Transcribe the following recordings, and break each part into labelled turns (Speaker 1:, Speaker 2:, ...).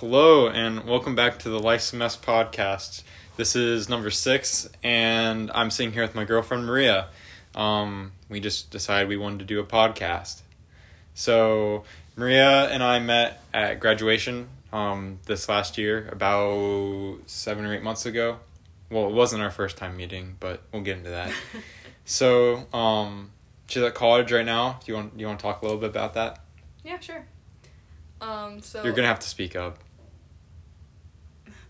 Speaker 1: Hello, and welcome back to the Life Mess podcast. This is number six, and I'm sitting here with my girlfriend Maria. Um, we just decided we wanted to do a podcast. So, Maria and I met at graduation um, this last year, about seven or eight months ago. Well, it wasn't our first time meeting, but we'll get into that. so, um, she's at college right now. Do you want do you want to talk a little bit about that?
Speaker 2: Yeah, sure. Um, so
Speaker 1: You're gonna have to speak up.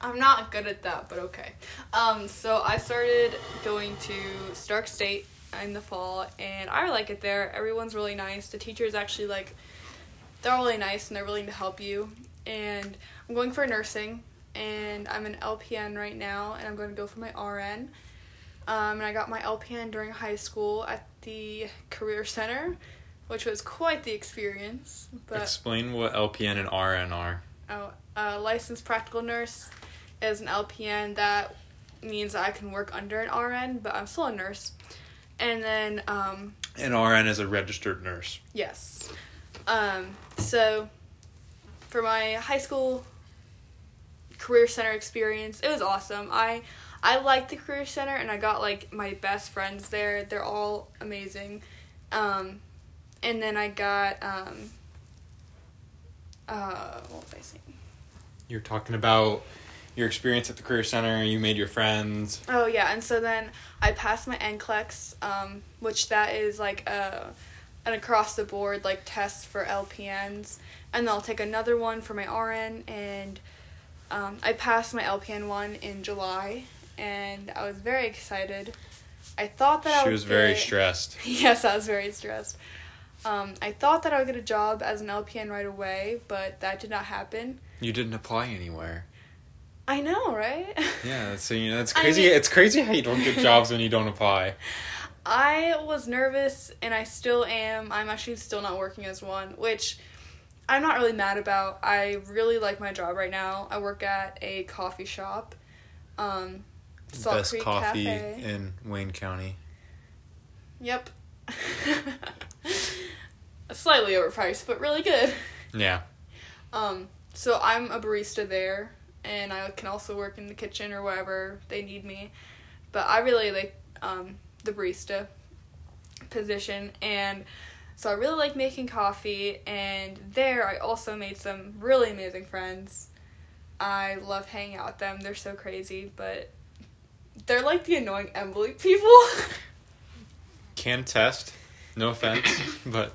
Speaker 2: I'm not good at that, but okay. Um, so I started going to Stark State in the fall, and I like it there. Everyone's really nice. The teachers actually like, they're really nice and they're willing to help you. And I'm going for nursing, and I'm an LPN right now, and I'm going to go for my RN. Um, and I got my LPN during high school at the Career Center, which was quite the experience. But
Speaker 1: Explain what LPN and RN are.
Speaker 2: Oh, a licensed practical nurse is an LPN. That means I can work under an RN, but I'm still a nurse. And then, um,
Speaker 1: An RN is a registered nurse.
Speaker 2: yes. Um, so, for my high school career center experience, it was awesome. I I liked the career center, and I got like my best friends there. They're all amazing. Um, and then I got um, uh, what was I saying?
Speaker 1: You're talking about your experience at the career center. You made your friends.
Speaker 2: Oh yeah, and so then I passed my NCLEX, um, which that is like a an across the board like test for LPNs, and then I'll take another one for my RN, and um, I passed my LPN one in July, and I was very excited. I thought that I
Speaker 1: She
Speaker 2: would
Speaker 1: was very
Speaker 2: get-
Speaker 1: stressed.
Speaker 2: yes, I was very stressed. Um, I thought that I would get a job as an LPN right away, but that did not happen.
Speaker 1: You didn't apply anywhere.
Speaker 2: I know, right?
Speaker 1: Yeah, so you know that's
Speaker 2: I
Speaker 1: crazy.
Speaker 2: mean-
Speaker 1: it's crazy how you don't get jobs when you don't apply.
Speaker 2: I was nervous and I still am. I'm actually still not working as one, which I'm not really mad about. I really like my job right now. I work at a coffee shop. Um Salt
Speaker 1: Best
Speaker 2: Creek
Speaker 1: coffee
Speaker 2: Cafe.
Speaker 1: in Wayne County.
Speaker 2: Yep. Slightly overpriced, but really good.
Speaker 1: Yeah.
Speaker 2: Um so I'm a barista there and I can also work in the kitchen or wherever they need me. But I really like um the barista position and so I really like making coffee and there I also made some really amazing friends. I love hanging out with them. They're so crazy, but they're like the annoying Emily people.
Speaker 1: Can test. No offense, but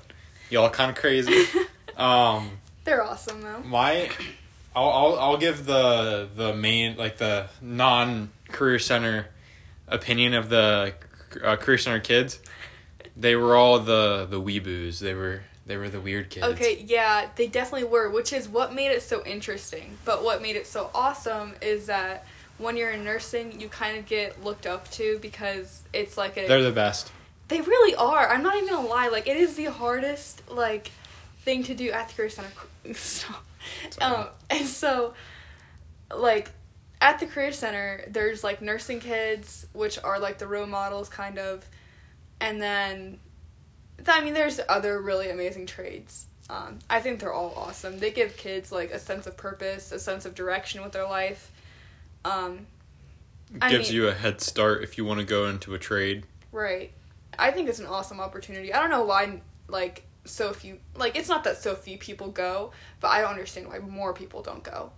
Speaker 1: y'all kind of crazy. Um,
Speaker 2: they're awesome though.
Speaker 1: my, I'll, I'll I'll give the the main like the non career center opinion of the uh, career center kids. They were all the the weeboos. They were they were the weird kids.
Speaker 2: Okay, yeah, they definitely were, which is what made it so interesting. But what made it so awesome is that when you're in nursing, you kind of get looked up to because it's like a
Speaker 1: They're the best.
Speaker 2: They really are. I'm not even gonna lie. Like it is the hardest like thing to do at the career center. Stop. Um, and so, like at the career center, there's like nursing kids, which are like the role models, kind of, and then, I mean, there's other really amazing trades. Um, I think they're all awesome. They give kids like a sense of purpose, a sense of direction with their life. Um,
Speaker 1: Gives
Speaker 2: mean-
Speaker 1: you a head start if you want to go into a trade.
Speaker 2: Right. I think it's an awesome opportunity. I don't know why like so few like it's not that so few people go, but I don't understand why more people don't go.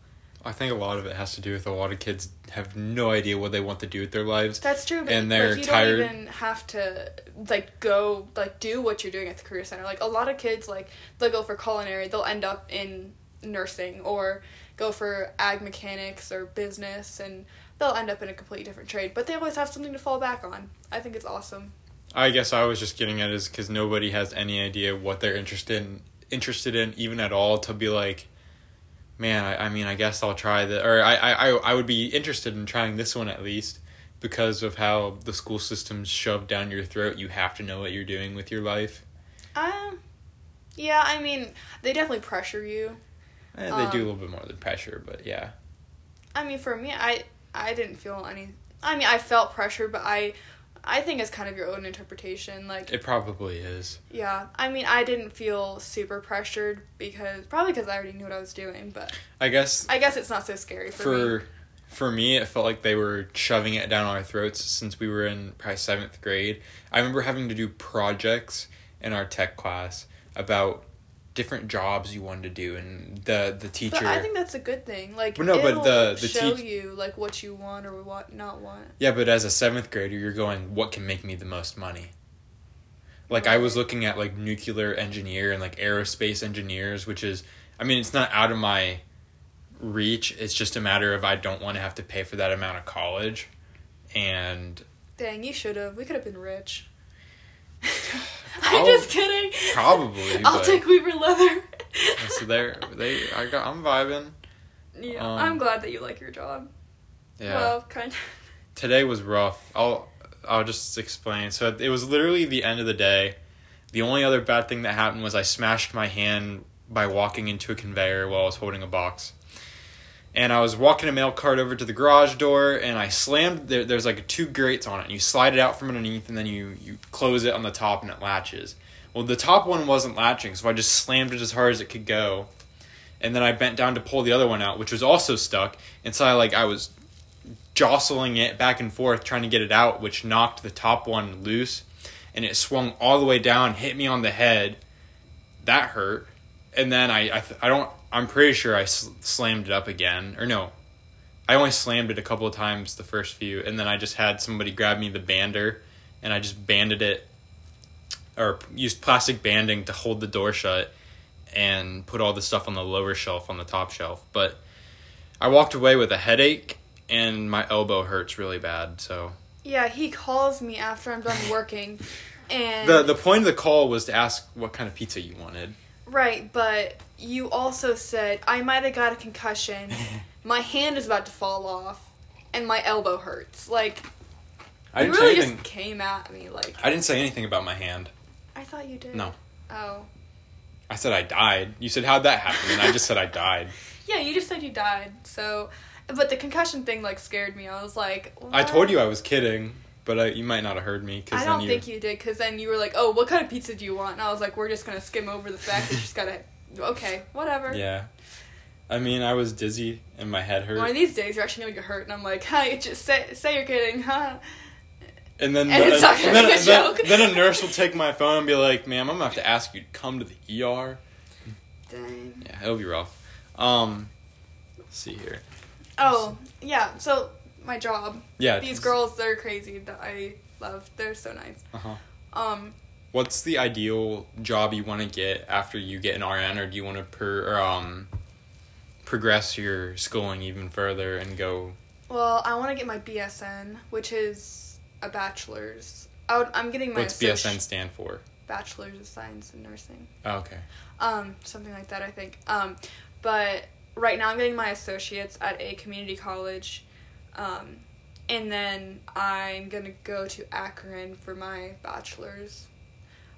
Speaker 1: I think a lot of it has to do with a lot of kids have no idea what they want to do with their lives.
Speaker 2: That's true, but
Speaker 1: And they're
Speaker 2: like, you
Speaker 1: tired.
Speaker 2: don't even have to like go like do what you're doing at the career center. Like a lot of kids like they'll go for culinary, they'll end up in nursing or go for ag mechanics or business and they'll end up in a completely different trade, but they always have something to fall back on. I think it's awesome.
Speaker 1: I guess I was just getting at is because nobody has any idea what they're interested in, interested in even at all to be like, man, I, I mean, I guess I'll try the or I, I I would be interested in trying this one at least because of how the school system's shoved down your throat. You have to know what you're doing with your life.
Speaker 2: Uh, yeah, I mean, they definitely pressure you.
Speaker 1: Eh, they
Speaker 2: Um,
Speaker 1: do a little bit more than pressure, but yeah.
Speaker 2: I mean, for me, I I didn't feel any. I mean, I felt pressure, but I I think it's kind of your own interpretation. Like,
Speaker 1: It probably is.
Speaker 2: yeah, I mean, I didn't feel super pressured because probably because I already knew what I was doing, but
Speaker 1: I guess
Speaker 2: I guess it's not so scary for,
Speaker 1: for
Speaker 2: me.
Speaker 1: for me it felt like they were shoving it down our throats since we were in probably seventh grade i remember having to do projects in our tech class about different jobs you wanted to do and the the teacher
Speaker 2: But I think that's a good thing. Like,
Speaker 1: But no, but the- the
Speaker 2: show
Speaker 1: teach-
Speaker 2: you like what you want or what not want.
Speaker 1: yeah but as a seventh grader you're going what can make me the most money like i was looking at like nuclear engineer and like aerospace engineers which is i mean it's not out of my reach it's just a matter of i don't want to have to pay for that amount of college and
Speaker 2: Dang, you should have. We could have been rich. I'm just kidding.
Speaker 1: Probably,
Speaker 2: I'll take Weaver leather.
Speaker 1: so there they i got i'm vibing
Speaker 2: yeah,
Speaker 1: Um,
Speaker 2: I'm glad that you like your job.
Speaker 1: yeah
Speaker 2: Well, kind of.
Speaker 1: today was rough i'll i'll just explain so it was literally the end of the day the only other bad thing that happened was i smashed my hand by walking into a conveyor while i was holding a box and i was walking a mail cart over to the garage door and i slammed there, there's like two grates on it and you slide it out from underneath and then you you close it on the top and it latches. Well the top one wasn't latching so i just slammed it as hard as it could go and then i bent down to pull the other one out which was also stuck and so i like i was jostling it back and forth trying to get it out which knocked the top one loose and it swung all the way down hit me on the head. That hurt and then i i, I don't i'm pretty sure i s- slammed it up again or no. I only slammed it a couple of times the first few and then i just had somebody grab me the bander and i just banded it or used plastic banding to hold the door shut and put all the stuff on the lower shelf on the top shelf. But i walked away with a headache and my elbow hurts really bad so.
Speaker 2: Yeah, he calls me after I'm done working, and
Speaker 1: the the point of the call was to ask what kind of pizza you wanted
Speaker 2: right. But you also said I might have got a concussion. My hand is about to fall off, and my elbow hurts. Like
Speaker 1: i
Speaker 2: you really just came at me. Like
Speaker 1: i didn't say anything about my hand
Speaker 2: I thought you did.
Speaker 1: No.
Speaker 2: Oh.
Speaker 1: i said i died you said how'd that happen and i just said i died
Speaker 2: Yeah, you just said you died. So, but the concussion thing like scared me. I was like,
Speaker 1: i told you i was kidding but I, you might not have heard me because
Speaker 2: I don't
Speaker 1: you
Speaker 2: think you did because then you were like, "Oh, what kind of pizza do you want?" And I was like, "We're just gonna skim over the fact that she's gotta." Okay, whatever.
Speaker 1: yeah i mean i was dizzy and my head hurt
Speaker 2: One of these days, you're actually gonna get hurt, and I'm like, "Hi, just say say you're kidding, huh?"
Speaker 1: And then,
Speaker 2: And it's not gonna
Speaker 1: then,
Speaker 2: be a
Speaker 1: then-
Speaker 2: joke.
Speaker 1: then a nurse will take my phone and be like, "Ma'am, I'm gonna have to ask you to come to the ER."
Speaker 2: Dang.
Speaker 1: Yeah, it'll be rough. Um, let's see here.
Speaker 2: Oh yeah, so my job.
Speaker 1: Yeah,
Speaker 2: These girls, they're crazy. That I love. They're so nice.
Speaker 1: Uh huh.
Speaker 2: Um,
Speaker 1: What's the ideal job you want to get after you get an RN, or do you want to per or, um progress your schooling even further and go?
Speaker 2: well, I want to get my BSN, which is a bachelor's. I would, I'm getting my
Speaker 1: What's
Speaker 2: associ-
Speaker 1: BSN stand for?
Speaker 2: Bachelor's of Science in Nursing.
Speaker 1: Oh, okay.
Speaker 2: Um, something like that, I think. Um, but right now I'm getting my associates at a community college. Um, and then I'm gonna go to Akron for my bachelor's.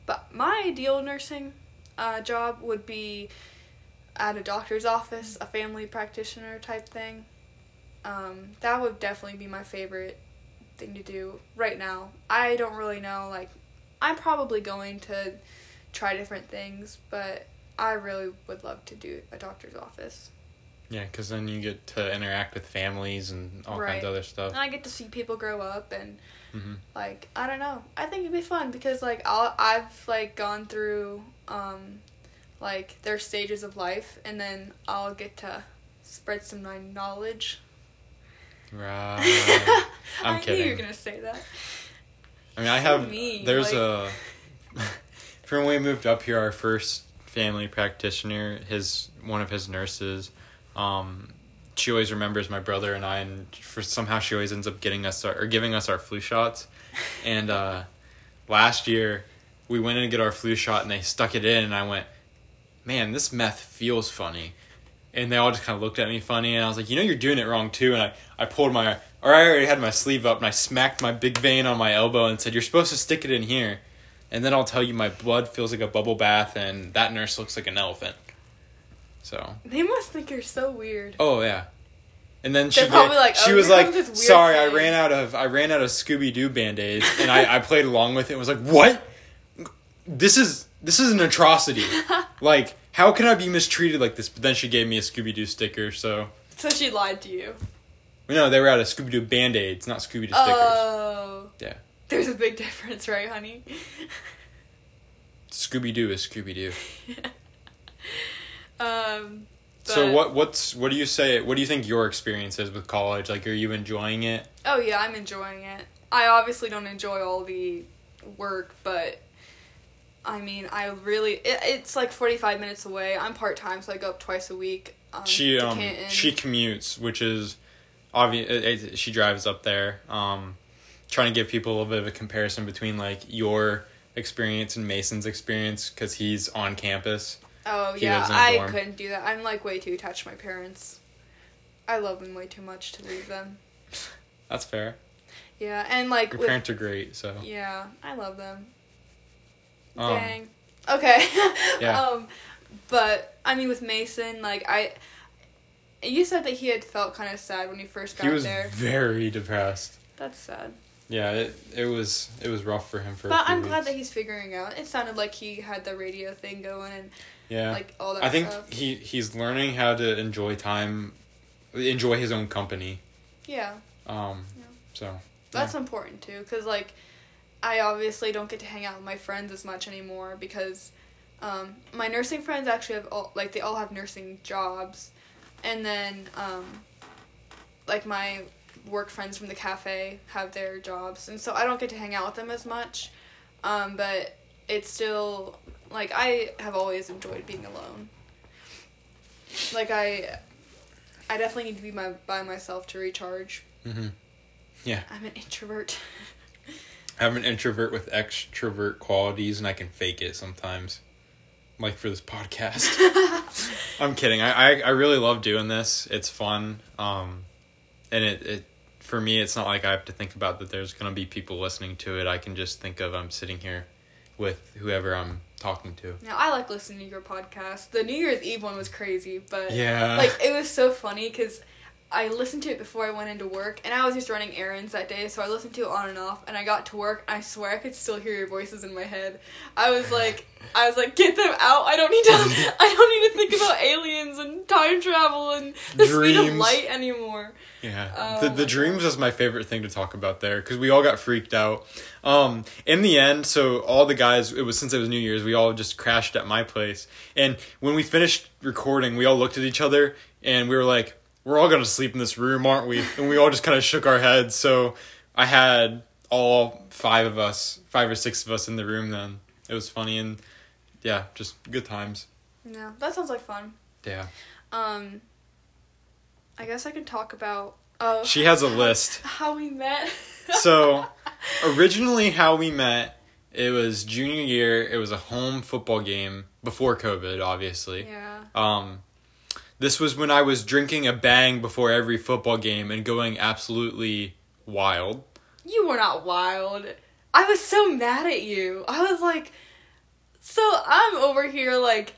Speaker 2: But my ideal nursing uh, job would be at a doctor's office, a family practitioner type thing. Um, that would definitely be my favorite thing to do right now. I don't really know, like, I'm probably going to try different things, but I really would love to do a doctor's office.
Speaker 1: Yeah, because then you get to interact with families and all
Speaker 2: Right.
Speaker 1: kinds of other stuff.
Speaker 2: And I get to see people grow up and
Speaker 1: hmm
Speaker 2: like I don't know. I think it'd be fun because like I'll, I've like gone through um like their stages of life and then I'll get to spread some my knowledge.
Speaker 1: Right. I'm
Speaker 2: I knew you were gonna say that.
Speaker 1: I mean, I have.
Speaker 2: mean,
Speaker 1: there's
Speaker 2: like-
Speaker 1: a. From when we moved up here, our first family practitioner, his one of his nurses, um, she always remembers my brother and I, and for somehow she always ends up getting us our, or giving us our flu shots. And uh, last year, we went in to get our flu shot, and they stuck it in, and I went, "Man, this meth feels funny." And they all just kind of looked at me funny, and I was like, "You know, you're doing it wrong too." And I, I pulled my, or I already had my sleeve up, and I smacked my big vein on my elbow and said, "You're supposed to stick it in here." And then I'll tell you, my blood feels like a bubble bath, and that nurse looks like an elephant. So,
Speaker 2: They must think you're so weird.
Speaker 1: oh yeah, And then she
Speaker 2: probably like,
Speaker 1: she
Speaker 2: "Oh,
Speaker 1: was like, "Sorry, I ran out of I ran out of Scooby Doo band aids," and I, I played along with it. and Was like, "What? This is this is an atrocity. like, how can I be mistreated like this?" But then she gave me a Scooby Doo sticker. So
Speaker 2: So she lied to you.
Speaker 1: no, they were out of Scooby Doo band aids, not Scooby Doo stickers.
Speaker 2: Oh.
Speaker 1: Yeah.
Speaker 2: There's a big difference, right, honey?
Speaker 1: Scooby Doo is Scooby Doo.
Speaker 2: um.
Speaker 1: So what what's what do you say? What do you think your experience is with college? Like, are you enjoying it?
Speaker 2: Oh yeah, I'm enjoying it. I obviously don't enjoy all the work, but I mean, I really it, it's like 45 minutes away. I'm part time, so I go up twice a week. Um,
Speaker 1: she um she commutes, which is obvious. She drives up there. Um, trying to give people a little bit of a comparison between like your experience and Mason's experience because he's on campus.
Speaker 2: Oh
Speaker 1: he
Speaker 2: yeah,
Speaker 1: lives in a
Speaker 2: I
Speaker 1: dorm.
Speaker 2: couldn't do that. I'm like way too attached to my parents. I love them way too much to leave them.
Speaker 1: That's fair.
Speaker 2: Yeah, and like
Speaker 1: Your
Speaker 2: with,
Speaker 1: parents are great, so
Speaker 2: yeah, I love them.
Speaker 1: um,
Speaker 2: Dang. Okay.
Speaker 1: Yeah.
Speaker 2: um, but I mean, with Mason, like I, you said that he had felt kind of sad when he first got there.
Speaker 1: he was
Speaker 2: there.
Speaker 1: very depressed.
Speaker 2: That's sad.
Speaker 1: Yeah, it it was it was rough for him for. a
Speaker 2: But I'm glad that he's figuring out. It sounded like he had the radio thing going and
Speaker 1: yeah.
Speaker 2: like all that
Speaker 1: I think
Speaker 2: stuff.
Speaker 1: he he's learning how to enjoy time, enjoy his own company.
Speaker 2: Yeah,
Speaker 1: Um,
Speaker 2: Yeah.
Speaker 1: so
Speaker 2: that's important too. Cause like, I obviously don't get to hang out with my friends as much anymore because, um, my nursing friends actually have all like they all have nursing jobs, and then um, like my work friends from the cafe have their jobs, and so I don't get to hang out with them as much. Um, but it's still like I have always enjoyed being alone. Like I, I definitely need to be my by myself to recharge.
Speaker 1: hmm Yeah.
Speaker 2: I'm an introvert.
Speaker 1: I'm an introvert with extrovert qualities, and I can fake it sometimes, like for this podcast. I'm kidding. I, I I really love doing this. It's fun. Um, and it it for me, it's not like I have to think about that. There's gonna be people listening to it. I can just think of I'm sitting here with whoever I'm talking to.
Speaker 2: Now I like listening to your podcast. The New Year's Eve one was crazy, but
Speaker 1: Yeah.
Speaker 2: like it was so funny because I listened to it before I went into work, and I was just running errands that day, so I listened to it on and off. And I got to work, and I swear I could still hear your voices in my head. I was like, I was like, get them out! I don't need to. I don't need to think about aliens and time travel and the speed of light anymore.
Speaker 1: Yeah,
Speaker 2: Oh
Speaker 1: the the dreams is my favorite thing to talk about there because we all got freaked out. Um, in the end, so all the guys, it was since it was New Year's, we all just crashed at my place. And when we finished recording, we all looked at each other and we were like, "We're all gonna sleep in this room, aren't we?" And we all just kind of shook our heads. So I had all five of us, five or six of us in the room. Then it was funny and yeah, just good times.
Speaker 2: Yeah, that sounds like fun.
Speaker 1: Yeah,
Speaker 2: Um, I guess I can talk about. Oh,
Speaker 1: she has a list.
Speaker 2: how we met.
Speaker 1: So, originally, how we met, it was junior year. It was a home football game before COVID, obviously.
Speaker 2: yeah.
Speaker 1: Um, this was when I was drinking a bang before every football game and going absolutely wild.
Speaker 2: You were not wild. I was so mad at you. I was like, so I'm over here like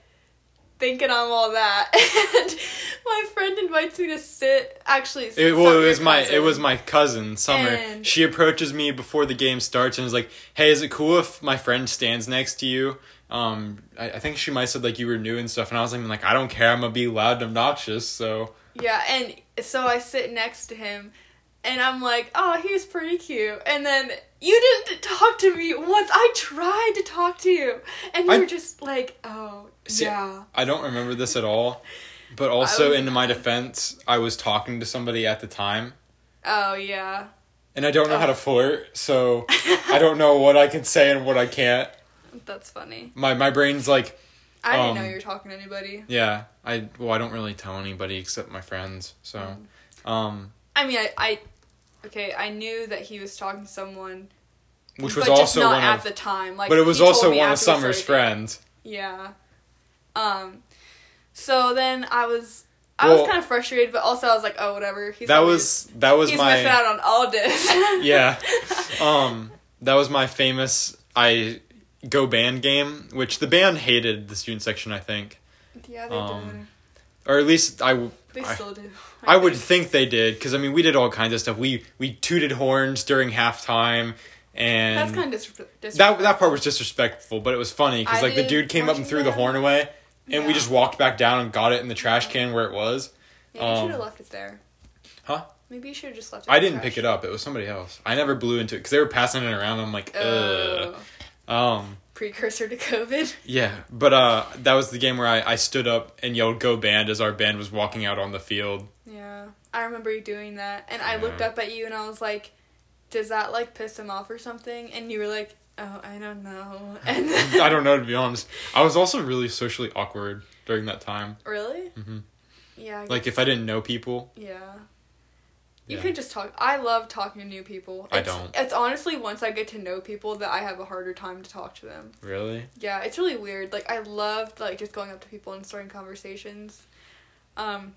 Speaker 2: thinking I'm all that, and my friend invites me to sit. Actually,
Speaker 1: It, well, it was my
Speaker 2: cousin.
Speaker 1: it was my cousin Summer.
Speaker 2: And-
Speaker 1: she approaches me before the game starts and is like, "Hey, is it cool if my friend stands next to you?" Um, I, I think she might have said like you were new and stuff, and I was like, like, I don't care. I'm gonna be loud and obnoxious. So
Speaker 2: Yeah, and so I sit next to him, and I'm like, oh, he's pretty cute. And then you didn't talk to me once. I tried to talk to you, and you
Speaker 1: I-
Speaker 2: were just like, oh,
Speaker 1: See,
Speaker 2: yeah.
Speaker 1: I don't remember this at all. But also, in my defense, I was talking to somebody at the time,
Speaker 2: Oh, yeah.
Speaker 1: and I don't know how to
Speaker 2: Oh.
Speaker 1: flirt, so I don't know what I can say and what I can't.
Speaker 2: That's funny.
Speaker 1: My my brain's like,
Speaker 2: I didn't
Speaker 1: Um,
Speaker 2: know you were talking to anybody.
Speaker 1: yeah, I well, I don't really tell anybody except my friends. So, um,
Speaker 2: I mean, I, I, okay, I knew that he was talking to someone,
Speaker 1: which was
Speaker 2: just
Speaker 1: also
Speaker 2: not at
Speaker 1: of,
Speaker 2: the time. Like,
Speaker 1: but it was also one of Summer's friends.
Speaker 2: Yeah. Um. So then I was, I was kind of frustrated, but also I was like, oh, whatever. He's
Speaker 1: that was that was
Speaker 2: he's
Speaker 1: my
Speaker 2: missing out on all this.
Speaker 1: yeah. Um, that was my famous I go band game, which the band hated the student section, I think.
Speaker 2: yeah, they
Speaker 1: um,
Speaker 2: did.
Speaker 1: or at least I
Speaker 2: They
Speaker 1: I-
Speaker 2: still do.
Speaker 1: I would
Speaker 2: think.
Speaker 1: think they did because I mean we did all kinds of stuff. We we tooted horns during halftime, and
Speaker 2: That's kind of disrespectful.
Speaker 1: that that part was disrespectful, but it was funny because like the dude came up and threw the horn away, and we just walked back down and got it in the trash can where it was.
Speaker 2: Yeah, you should
Speaker 1: um,
Speaker 2: have left it there.
Speaker 1: Huh?
Speaker 2: Maybe you should have just left it.
Speaker 1: I didn't pick it up. It was somebody else. I never blew into it because they were passing it around. I'm like,
Speaker 2: Oh,
Speaker 1: ugh. Um,
Speaker 2: precursor to COVID.
Speaker 1: yeah, but uh, that was the game where I, I stood up and yelled "Go band" as our band was walking out on the field.
Speaker 2: Yeah, I remember you doing that, and I looked up at you and I was like, "Does that like piss him off or something?" And you were like, "Oh, I don't know." And
Speaker 1: I don't know to be honest. I was also really socially awkward during that time.
Speaker 2: really.
Speaker 1: hmm
Speaker 2: Yeah.
Speaker 1: Like if I didn't know people,
Speaker 2: Yeah. You
Speaker 1: Yeah.
Speaker 2: could just talk. I love talking to new people.
Speaker 1: I
Speaker 2: It's,
Speaker 1: don't.
Speaker 2: It's honestly once I get to know people that I have a harder time to talk to them.
Speaker 1: really.
Speaker 2: Yeah, it's really weird. Like I loved like just going up to people and starting conversations. Um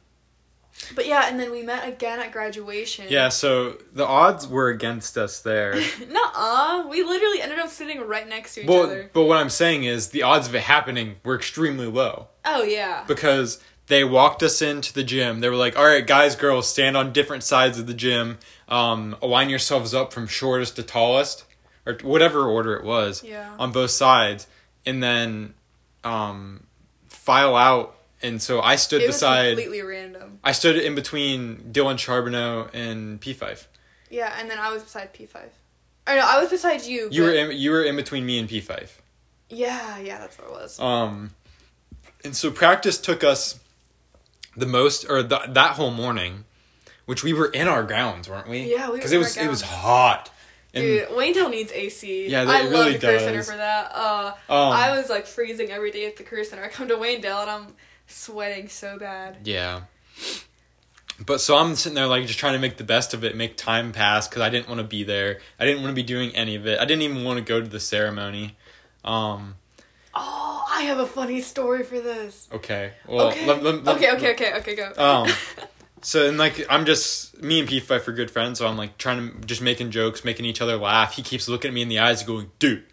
Speaker 2: but yeah, and then we met again at graduation.
Speaker 1: Yeah, so the odds were against us there.
Speaker 2: Nuh-uh. We literally ended up sitting right next to each
Speaker 1: well,
Speaker 2: other.
Speaker 1: but what I'm saying is the odds of it happening were extremely low
Speaker 2: Oh yeah.
Speaker 1: because they walked us into the gym. They were like, "All right, guys, girls, stand on different sides of the gym. Um, align yourselves up from shortest to tallest, or whatever order it was,
Speaker 2: Yeah.
Speaker 1: on both sides, and then um, file out." And so I stood
Speaker 2: it was
Speaker 1: beside.
Speaker 2: completely random.
Speaker 1: I stood in between Dylan Charbonneau and P5.
Speaker 2: Yeah, and then I was beside P5. Or no, I was beside you.
Speaker 1: You were in, you were in between me and P5.
Speaker 2: Yeah, yeah, that's what it was.
Speaker 1: Um, and so practice took us the most, or the, that whole morning, which we were in our gowns, weren't we?
Speaker 2: Yeah, we were
Speaker 1: because it was it was hot. And
Speaker 2: Dude, Waynedale needs AC.
Speaker 1: Yeah,
Speaker 2: I
Speaker 1: it
Speaker 2: love
Speaker 1: really
Speaker 2: the career center for that. Uh,
Speaker 1: um,
Speaker 2: I was like freezing every day at the career center. I come to Waynedale and I'm sweating so bad.
Speaker 1: yeah. But so I'm sitting there like just trying to make the best of it, make time pass because I didn't want to be there. I didn't want to be doing any of it. I didn't even want to go to the ceremony. Um,
Speaker 2: Oh, I have a funny story for this.
Speaker 1: okay. Well,
Speaker 2: okay.
Speaker 1: let- let- let-
Speaker 2: okay, okay, okay, okay, go.
Speaker 1: Um, So and like I'm just me and P5 are good friends, so I'm like trying to just making jokes, making each other laugh. He keeps looking at me in the eyes, going, "Dude,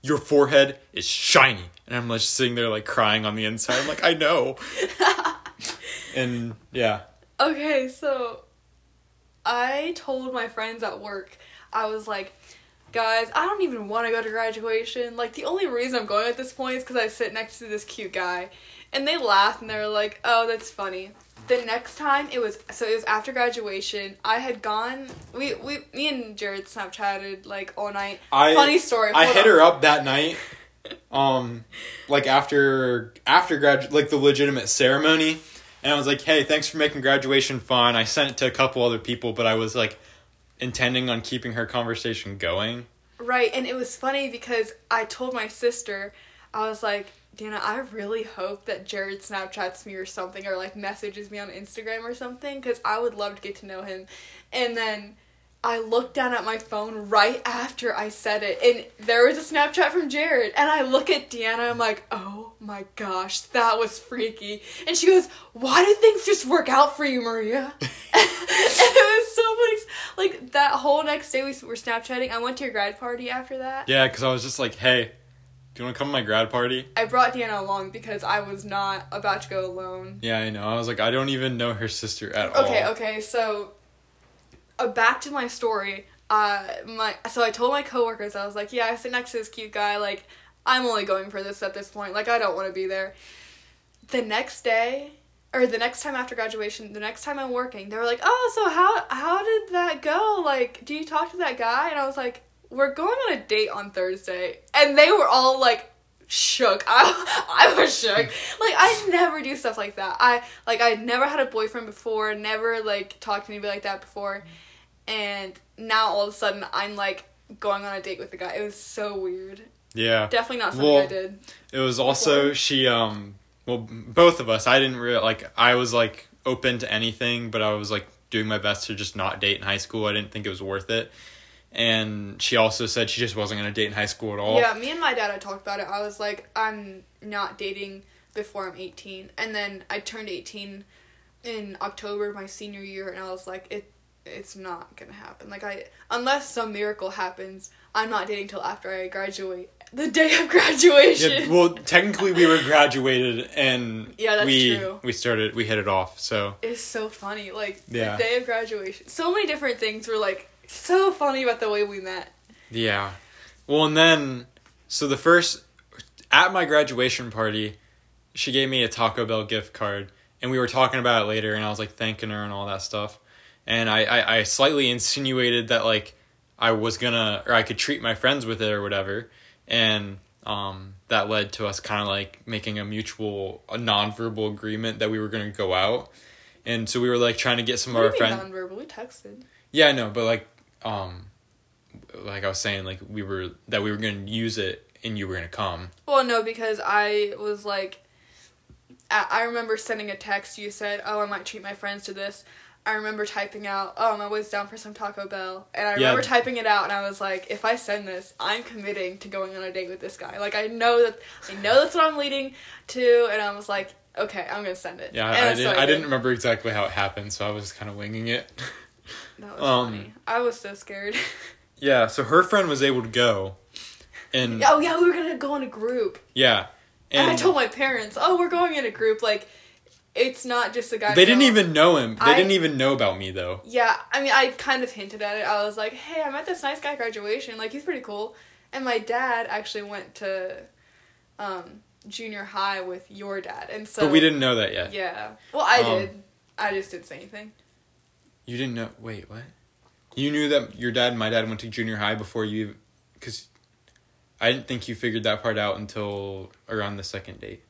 Speaker 1: your forehead is shiny," and I'm just sitting there like crying on the inside. I'm like, "I know," and yeah,
Speaker 2: Okay, so I told my friends at work, I was like, guys, I don't even want to go to graduation. Like, the only reason I'm going at this point is because I sit next to this cute guy. And they laughed and they were like, oh, that's funny. The next time it was so it was after graduation. I had gone. We we me and Jared Snapchatted like all night.
Speaker 1: I
Speaker 2: Funny story.
Speaker 1: I hit
Speaker 2: on.
Speaker 1: her up that night, um, like after after grad like the legitimate ceremony, and I was like, "Hey, thanks for making graduation fun." I sent it to a couple other people, but I was like intending on keeping her conversation going.
Speaker 2: Right, and it was funny because I told my sister, I was like, Dana, I really hope that Jared Snapchats me or something, or like messages me on Instagram or something, because I would love to get to know him. And then I looked down at my phone right after I said it, and there was a Snapchat from Jared. And I look at Deanna, I'm like, oh my gosh, that was freaky. And she goes, why do things just work out for you, Maria? and it was. Like that whole next day we were Snapchatting. I went to your grad party after that.
Speaker 1: Yeah, because I was just like, "Hey, do you want to come to my grad party?"
Speaker 2: I brought Deanna along because I was not about to go alone.
Speaker 1: Yeah, I know. I was like, I don't even know her sister at all.
Speaker 2: Okay, okay, so uh, back to my story. Uh, my so I told my coworkers I was like, yeah, I sit next to this cute guy. Like, I'm only going for this at this point. Like, I don't want to be there. The next day, or the next time after graduation, the next time I'm working, they were like, oh, so how how did that go? Like, do you talk to that guy? And I was like, we're going on a date on Thursday, and they were all like shook. I I was shook. Like I never do stuff like that. I like I never had a boyfriend before, never like talked to anybody like that before. And now all of a sudden I'm like going on a date with a guy. It was so weird.
Speaker 1: Yeah.
Speaker 2: Definitely not something
Speaker 1: Well,
Speaker 2: I did.
Speaker 1: It was also
Speaker 2: Before.
Speaker 1: she um well both of us I didn't really like I was like open to anything but I was like doing my best to just not date in high school. I didn't think it was worth it. And she also said she just wasn't going to date in high school at all.
Speaker 2: Yeah, me and my dad had talked about it. I was like, I'm not dating before I'm 18. And then I turned 18 in October my senior year and I was like, it it's not to happen. Like I unless some miracle happens, I'm not dating till after I graduate. The day of graduation.
Speaker 1: Yeah, well, technically we were graduated and
Speaker 2: Yeah, that's
Speaker 1: we
Speaker 2: true.
Speaker 1: we started we hit it off. So
Speaker 2: It's so funny. Like
Speaker 1: Yeah.
Speaker 2: the day of graduation. So many different things were like so funny about the way we met.
Speaker 1: yeah. Well, and then so the first at my graduation party, she gave me a Taco Bell gift card, and we were talking about it later, and I was like thanking her and all that stuff, and I I, I slightly insinuated that like I was gonna or I could treat my friends with it or whatever, and um that led to us kind of like making a mutual a nonverbal agreement that we were gonna go out. And so we were like trying to get some of our
Speaker 2: do you mean
Speaker 1: friends.
Speaker 2: nonverbal? We texted.
Speaker 1: Yeah, I know, but like, um, like I was saying, like we were that we were gonna use it, and you were gonna come.
Speaker 2: Well, no, because I was like, I remember sending a text. You said, "Oh, I might treat my friends to this." I remember typing out, "Oh, I'm always down for some Taco Bell," and I
Speaker 1: Yeah.
Speaker 2: remember typing it out, and I was like, "If I send this, I'm committing to going on a date with this guy. Like, I know that I know that's what I'm leading to," and I was like, "Okay, I'm gonna send it."
Speaker 1: Yeah,
Speaker 2: and
Speaker 1: I, I didn't. I
Speaker 2: did.
Speaker 1: didn't remember exactly how it happened, so I was kind of winging it.
Speaker 2: That was
Speaker 1: um,
Speaker 2: funny. I was so scared.
Speaker 1: yeah, so her friend was able to go, and
Speaker 2: oh yeah, we were gonna go in a group,
Speaker 1: yeah,
Speaker 2: and,
Speaker 1: and,
Speaker 2: I told my parents, "Oh, we're going in a group." Like, it's not just a guy.
Speaker 1: they didn't even know him. They
Speaker 2: I-
Speaker 1: didn't even know about me though.
Speaker 2: Yeah, I mean, I kind of hinted at it. I was like, "Hey, I met this nice guy at graduation. Like, he's pretty cool." And my dad actually went to um, junior high with your dad, and so
Speaker 1: but we didn't know that yet.
Speaker 2: Yeah, well, I
Speaker 1: Um,
Speaker 2: did. I just didn't say anything.
Speaker 1: You didn't know. Wait, what? You knew that your dad and my dad went to junior high before you, because I didn't think you figured that part out until around the second date.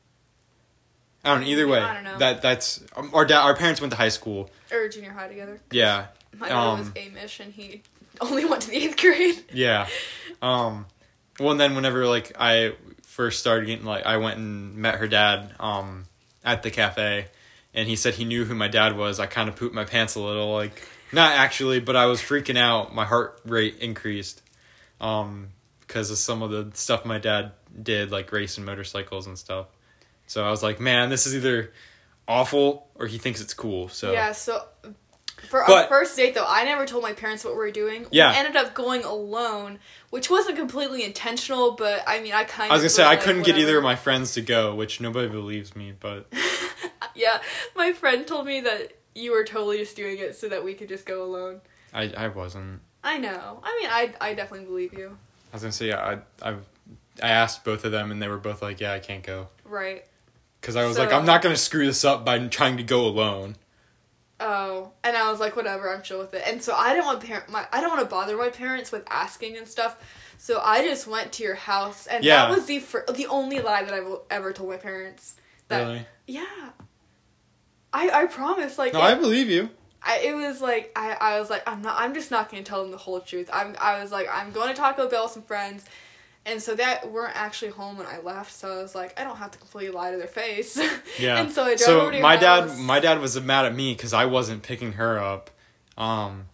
Speaker 1: I don't know. Either way,
Speaker 2: I don't know.
Speaker 1: that that's um, our dad. Our parents went to high school.
Speaker 2: Or junior high together.
Speaker 1: Yeah,
Speaker 2: My dad was
Speaker 1: Um,
Speaker 2: Amish, and he only went to the eighth grade.
Speaker 1: yeah. Um, well, and then whenever like I first started getting like I went and met her dad um at the cafe, and he said he knew who my dad was. I kind of pooped my pants a little, like not actually, but I was freaking out. My heart rate increased, um, because of some of the stuff my dad did, like racing motorcycles and stuff. So I was like, man, this is either awful or he thinks it's cool. So
Speaker 2: Yeah, so for our first date though, I never told my parents what we were doing.
Speaker 1: Yeah.
Speaker 2: We ended up going alone, which wasn't completely intentional, but I mean I kind of
Speaker 1: I was gonna say I couldn't get either of my friends to go, which nobody believes me, but
Speaker 2: yeah, my friend told me that you were totally just doing it so that we could just go alone.
Speaker 1: I I wasn't.
Speaker 2: I know. I mean, I I definitely believe you.
Speaker 1: I was gonna say yeah, I I I asked both of them and they were both like, yeah, I can't go
Speaker 2: Right.
Speaker 1: Because I was
Speaker 2: So-
Speaker 1: like, I'm not gonna screw this up by trying to go alone.
Speaker 2: Oh, and I was like, whatever, I'm chill with it. And so I didn't want parent my I don't want to bother my parents with asking and stuff. So I just went to your house, and
Speaker 1: Yeah.
Speaker 2: that was the fir- the only lie that I've ever told my parents. That
Speaker 1: really?
Speaker 2: yeah, I I promise. Like
Speaker 1: No,
Speaker 2: it,
Speaker 1: I believe you.
Speaker 2: I, it was like I, I was like I'm not I'm just not gonna tell them the whole truth. I'm I was like I'm going to Taco Bell with some friends, and so that weren't actually home when I left. So I was like I don't have to completely lie to their face.
Speaker 1: Yeah.
Speaker 2: and so I drove
Speaker 1: so
Speaker 2: over to
Speaker 1: my
Speaker 2: house.
Speaker 1: dad, my dad was mad at me because I wasn't picking her up, um,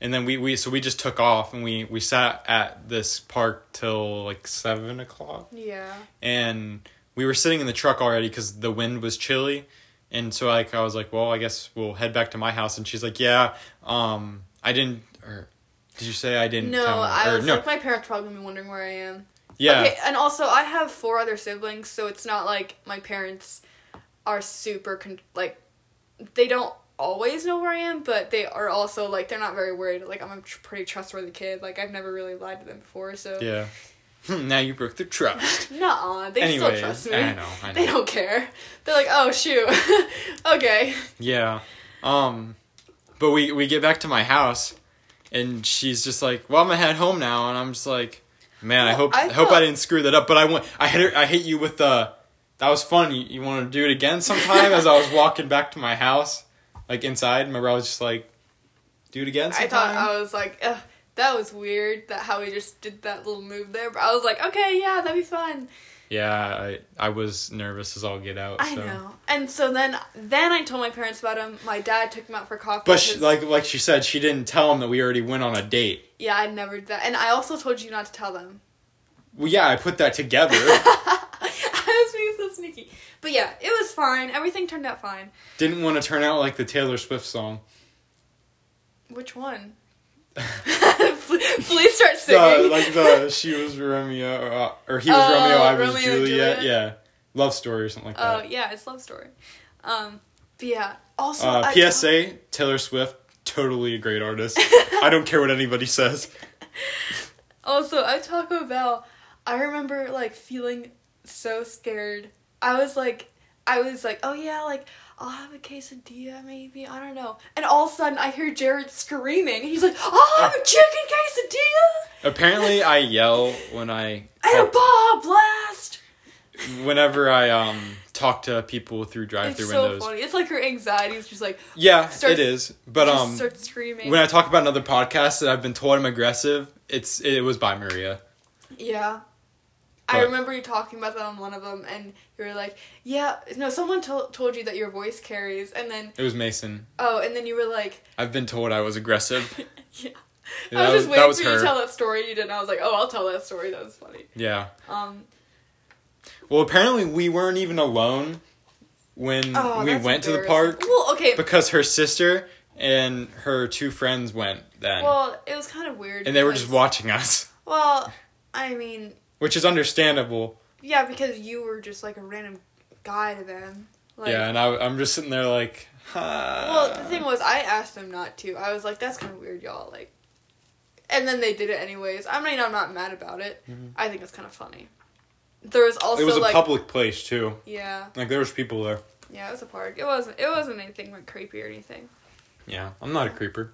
Speaker 1: and then we, we so we just took off and we we sat at this park till like seven o'clock,
Speaker 2: yeah.
Speaker 1: and we were sitting in the truck already because the wind was chilly, and so like I was like, well, I guess we'll head back to my house, and she's like, yeah, um, I didn't, or did you say I didn't?
Speaker 2: No? I
Speaker 1: Or
Speaker 2: was
Speaker 1: no,
Speaker 2: like my parents probably gonna be wondering where I am.
Speaker 1: Yeah,
Speaker 2: Okay, and also I have four other siblings, so it's not like my parents are super con- like they don't always know where I am, but they are also like they're not very worried. Like I'm a tr- pretty trustworthy kid. Like I've never really lied to them before, so
Speaker 1: yeah. now you broke the trust.
Speaker 2: Nuh-uh, they
Speaker 1: Anyways,
Speaker 2: still trust me.
Speaker 1: I know, I know.
Speaker 2: They don't care. They're like, oh shoot, okay.
Speaker 1: Yeah. Um but we we get back to my house and she's just like, "Well, I'm to head home now." And I'm just like, "Man, I hope
Speaker 2: I
Speaker 1: I hope I didn't screw that up." But I went I hit I hit you with the that was fun. You, you want to do it again sometime as I was walking back to my house like inside. Remember I was just like, "Do it again
Speaker 2: I thought I was like, Ugh, that was weird that how we just did that little move there, but I was like, okay, yeah, that'd be fun.
Speaker 1: Yeah, I I was nervous as all get out.
Speaker 2: I know. And so then then I told my parents about him. My dad took him out for coffee.
Speaker 1: But she, like like she said, she didn't tell him that we already went on a date.
Speaker 2: yeah, I never did that. And I also told you not to tell them.
Speaker 1: Well, yeah, I put that together.
Speaker 2: I was being so sneaky. But yeah, it was fine. Everything turned out fine.
Speaker 1: Didn't want to turn out like the Taylor Swift song.
Speaker 2: Which one? Please start
Speaker 1: the,
Speaker 2: singing.
Speaker 1: like the she was Romeo or, uh, or he was
Speaker 2: Oh,
Speaker 1: Romeo, I was
Speaker 2: Romeo and
Speaker 1: Juliet.
Speaker 2: Juliet?
Speaker 1: Yeah, love story or something like that.
Speaker 2: Oh yeah, it's love story. Um, but yeah. Also,
Speaker 1: uh,
Speaker 2: I-
Speaker 1: PSA: Taylor Swift, totally a great artist. I don't care what anybody says.
Speaker 2: Also, at Taco Bell, I remember like feeling so scared. I was like, I was like, oh yeah, like I'll have a quesadilla maybe. I don't know. And all of a sudden, I hear Jared screaming. He's like, I'll have a chicken quesadilla
Speaker 1: Apparently, I yell when I
Speaker 2: and a Baja Blast.
Speaker 1: whenever I um talk to people through drive-through
Speaker 2: so
Speaker 1: windows.
Speaker 2: funny. It's like her anxiety is just like
Speaker 1: Yeah,
Speaker 2: Starts-
Speaker 1: it is. But um,
Speaker 2: starts screaming.
Speaker 1: when I talk about another podcast that I've been told I'm aggressive, it's it was by Maria.
Speaker 2: Yeah. I remember you talking about that on one of them, and you were like, "Yeah, no." Someone to- told you that your voice carries, and then
Speaker 1: It was Mason.
Speaker 2: oh, and then you were like,
Speaker 1: I've been told I was aggressive.
Speaker 2: "Yeah."
Speaker 1: Yeah,
Speaker 2: I
Speaker 1: that
Speaker 2: was just
Speaker 1: was-
Speaker 2: waiting
Speaker 1: was
Speaker 2: for you to tell that story. You didn't. I was like, "Oh, I'll tell that story. That was funny."
Speaker 1: Yeah.
Speaker 2: Um.
Speaker 1: Well, apparently we weren't even alone when
Speaker 2: Oh,
Speaker 1: we went to the park
Speaker 2: Well, okay.
Speaker 1: because her sister and her two friends went then,
Speaker 2: well, it was kind of weird.
Speaker 1: and they were just watching us,
Speaker 2: Well, I mean,
Speaker 1: which is understandable.
Speaker 2: yeah, because you were just like a random guy to them. Like,
Speaker 1: yeah, and I, I'm just sitting there like.
Speaker 2: Well, the thing was, I asked them not to. I was like, "That's kind of weird, y'all." Like, and then they did it anyways. I mean, I'm not mad about it.
Speaker 1: Mhm.
Speaker 2: I think it's kind of funny. There was also
Speaker 1: it was a
Speaker 2: like,
Speaker 1: public place too.
Speaker 2: yeah,
Speaker 1: Like there was people there.
Speaker 2: yeah, it was a park. It wasn't. It wasn't anything like creepy or anything.
Speaker 1: Yeah, I'm not a creeper.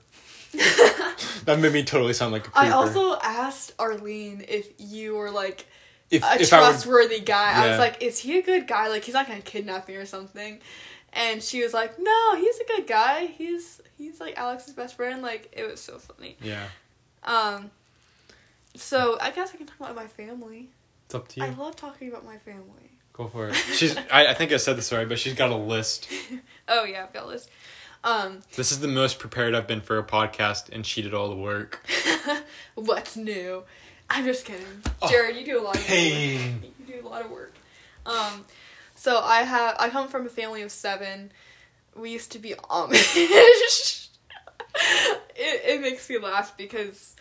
Speaker 1: That made me totally sound like a creeper.
Speaker 2: I also asked Arlene if you were like
Speaker 1: if,
Speaker 2: a
Speaker 1: if I would,
Speaker 2: trustworthy guy. I was like, "Is he a good guy? Like, he's not gonna kidnap me or something?" And she was like, "No, he's a good guy. He's he's like Alex's best friend." Like, it was so funny.
Speaker 1: yeah,
Speaker 2: Um, so I guess I can talk about my family.
Speaker 1: it's up to you.
Speaker 2: I love talking about my family.
Speaker 1: Go for it. She's. I, I think I said this already, but she's got a list.
Speaker 2: Oh yeah, I've got a list. Um,
Speaker 1: This is the most prepared I've been for a podcast, and she did all the work.
Speaker 2: what's new? I'm just kidding,
Speaker 1: Oh,
Speaker 2: Jared. You do a lot of work. You do a lot of work. Um, so I have I come from a family of seven. We used to be Amish. it it makes me laugh because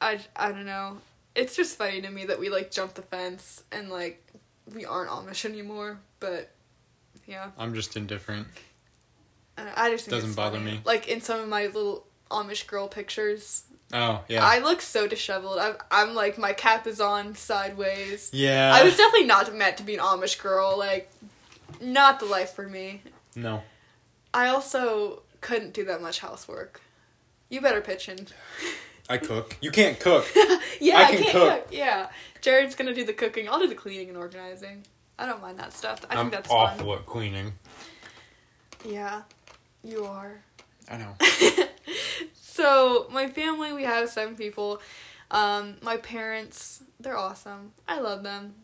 Speaker 2: I I don't know. It's just funny to me that we like jump the fence and like we aren't Amish anymore. But yeah.
Speaker 1: I'm just indifferent.
Speaker 2: I just think
Speaker 1: Doesn't
Speaker 2: it's
Speaker 1: bother
Speaker 2: funny.
Speaker 1: me.
Speaker 2: Like in some of my little Amish girl pictures,
Speaker 1: Oh yeah.
Speaker 2: I look so disheveled. I'm, I'm like my cap is on sideways.
Speaker 1: yeah.
Speaker 2: I was definitely not meant to be an Amish girl. Like, not the life for me.
Speaker 1: no.
Speaker 2: I also couldn't do that much housework. You better pitch in.
Speaker 1: I cook. You can't cook.
Speaker 2: yeah,
Speaker 1: I
Speaker 2: I,
Speaker 1: can
Speaker 2: can't
Speaker 1: cook.
Speaker 2: cook. Yeah, Jared's gonna do the cooking. I'll do the cleaning and organizing. I don't mind that stuff. I
Speaker 1: I'm
Speaker 2: think that's
Speaker 1: awful at cleaning.
Speaker 2: Yeah, you are.
Speaker 1: I know.
Speaker 2: so my family, we have seven people. Um, my parents, they're awesome. I love them.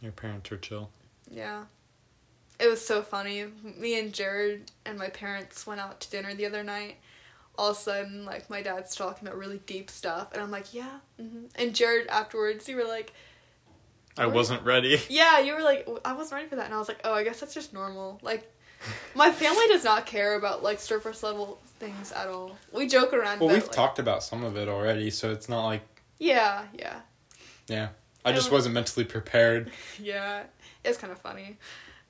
Speaker 1: Your parents are chill.
Speaker 2: Yeah. It was so funny. Me and Jared and my parents went out to dinner the other night. All of a sudden, like, my dad's talking about really deep stuff. And I'm like, yeah. hmm And Jared, afterwards, you were like,
Speaker 1: I wasn't ready.
Speaker 2: yeah, you were like, I wasn't ready for that. And I was like, oh, I guess that's just normal. Like, my family does not care about, like, surface level things at all. We joke around
Speaker 1: Well,
Speaker 2: about,
Speaker 1: we've
Speaker 2: like-
Speaker 1: talked about some of it already, so it's not like
Speaker 2: Yeah, yeah.
Speaker 1: yeah. I just wasn't mentally prepared.
Speaker 2: Yeah. It's kind of funny.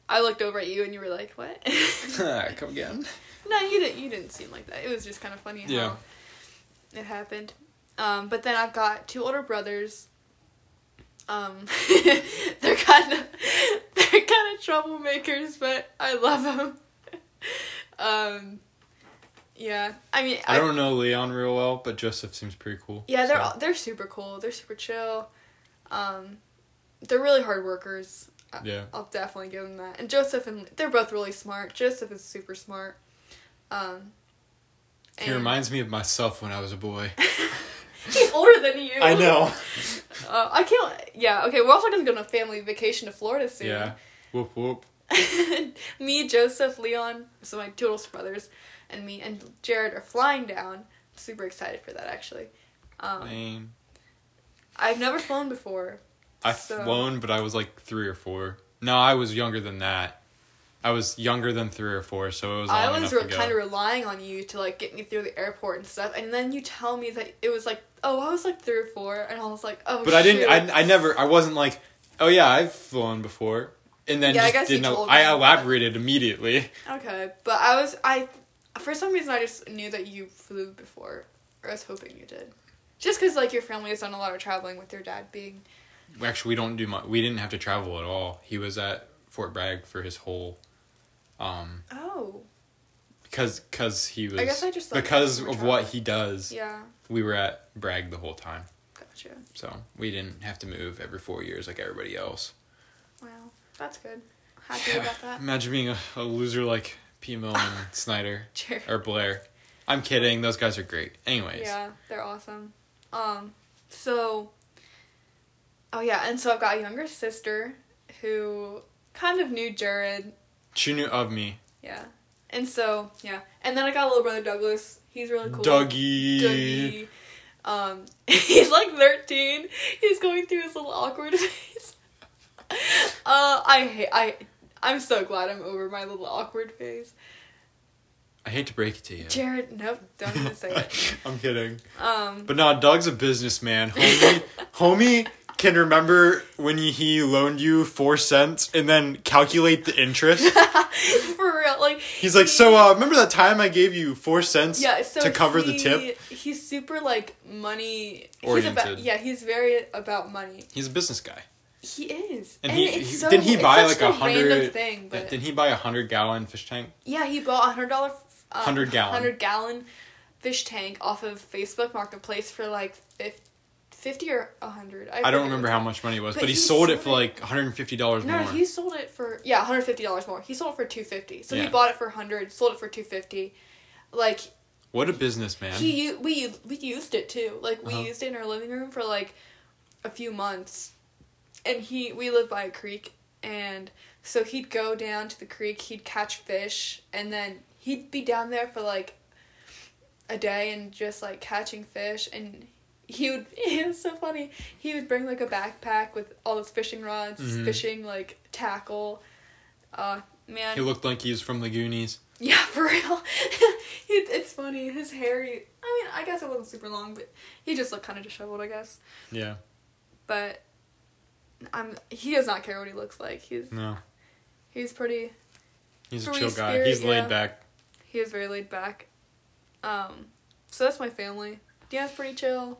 Speaker 2: I looked over at you and you were like, what?
Speaker 1: Come again.
Speaker 2: No, you didn't. You didn't seem like that. It was just kind of funny how
Speaker 1: Yeah.
Speaker 2: it happened. Um, but then I've got two older brothers. Um, they're kind of they're kind of troublemakers, but I love them. um, yeah. I mean,
Speaker 1: I don't know Leon real well, but Joseph seems pretty cool.
Speaker 2: Yeah, they're
Speaker 1: so.
Speaker 2: all, they're super cool. They're super chill. Um, they're really hard workers. I-
Speaker 1: Yeah.
Speaker 2: I'll definitely give them that. And Joseph and they're both really smart. Joseph is super smart. Um,
Speaker 1: He reminds me of myself when I was a boy.
Speaker 2: He's older than you.
Speaker 1: I know.
Speaker 2: Uh, I can't. Yeah. Okay. We're also gonna go on a family vacation to Florida soon.
Speaker 1: Yeah. Whoop whoop.
Speaker 2: me, Joseph, Leon, so my two older brothers, and me and Jared are flying down. Super excited for that, actually. Um,
Speaker 1: Lame.
Speaker 2: I've never flown before.
Speaker 1: I've
Speaker 2: so-
Speaker 1: flown, but I was like three or four. No, I was younger than that. I was younger than three or four, so it was.
Speaker 2: I was re- kind of relying on you to like get me through the airport and stuff, and then you tell me that it was like, oh, I was like three or four, and I was like, oh.
Speaker 1: But I didn't. I, I never. I wasn't like, oh yeah, I've flown before, and then
Speaker 2: Yeah, I guess you
Speaker 1: didn't.
Speaker 2: told
Speaker 1: I
Speaker 2: me that.
Speaker 1: elaborated immediately.
Speaker 2: Okay, but I was I, for some reason I just knew that you flew before, or I was hoping you did, just because like your family has done a lot of traveling with your dad being.
Speaker 1: Actually, we don't do much. We didn't have to travel at all. He was at Fort Bragg for his whole, um,
Speaker 2: Oh.
Speaker 1: because because he was
Speaker 2: I guess I just
Speaker 1: because of what he does.
Speaker 2: Yeah.
Speaker 1: We were at Bragg the whole time,
Speaker 2: Gotcha.
Speaker 1: so we didn't have to move every four years like everybody else.
Speaker 2: Wow, that's good. Happy about that.
Speaker 1: Imagine being a, a loser like P. Mill and Snyder
Speaker 2: Sure.
Speaker 1: or Blair. I'm kidding. Those guys are great. Anyways.
Speaker 2: Yeah, they're awesome. Um, so. Oh yeah, and so I've got a younger sister who kind of knew Jared.
Speaker 1: She knew of me.
Speaker 2: Yeah. And so, yeah. And then I got a little brother Douglas. He's really cool.
Speaker 1: Dougie.
Speaker 2: Dougie. Um, he's like 13. He's going through his little awkward phase. Uh, I hate, I, I'm so glad I'm over my little awkward phase.
Speaker 1: I hate to break it to you.
Speaker 2: Jared, nope, don't even say it.
Speaker 1: I'm kidding.
Speaker 2: Um,
Speaker 1: But no, Doug's a businessman. Homie, homie can remember when he- he loaned you four cents and then calculate the interest.
Speaker 2: for real, like
Speaker 1: He's like,
Speaker 2: he-
Speaker 1: so uh, remember that time I gave you four cents
Speaker 2: yeah, so
Speaker 1: to cover the tip?
Speaker 2: He's super like money He's
Speaker 1: Oriented.
Speaker 2: about, yeah, he's very about money.
Speaker 1: He's a business guy.
Speaker 2: He is,
Speaker 1: And
Speaker 2: and,
Speaker 1: he-
Speaker 2: it's
Speaker 1: he-
Speaker 2: so,
Speaker 1: didn't he buy, like, a
Speaker 2: random
Speaker 1: hundred-
Speaker 2: thing, but
Speaker 1: Didn't he buy a hundred gallon fish tank?
Speaker 2: Yeah, he bought a hundred dollar, uh,
Speaker 1: 100 gallon.
Speaker 2: hundred gallon fish tank off of Facebook Marketplace for like fif- fifty or a hundred.
Speaker 1: I don't remember how much money it was, but,
Speaker 2: But
Speaker 1: he,
Speaker 2: he
Speaker 1: sold it for like $150
Speaker 2: No,
Speaker 1: more.
Speaker 2: No, he sold it for yeah, one hundred fifty dollars more. He sold it for two fifty. So
Speaker 1: Yeah.
Speaker 2: he bought it for hundred, sold it for two fifty. Like
Speaker 1: What a businessman.
Speaker 2: he, we we used it too. Like we
Speaker 1: Uh-huh.
Speaker 2: used it in our living room for like a few months, and he we live by a creek, and so he'd go down to the creek, he'd catch fish, and then he'd be down there for like a day and just like catching fish, and he would. It was so funny. He would bring like a backpack with all his fishing rods,
Speaker 1: Mhm.
Speaker 2: fishing like tackle. Uh, man,
Speaker 1: he looked like he was from the Goonies.
Speaker 2: yeah, for real. it, it's funny. His hair. he- I mean, I guess it wasn't super long, but he just looked kind of disheveled, I guess.
Speaker 1: Yeah.
Speaker 2: But I'm. He does not care what he looks like. He's
Speaker 1: No.
Speaker 2: he's pretty.
Speaker 1: He's a chill guy.
Speaker 2: spirit,
Speaker 1: He's
Speaker 2: yeah.
Speaker 1: laid back.
Speaker 2: He is very laid back. Um, so that's my family. Deanna's pretty chill.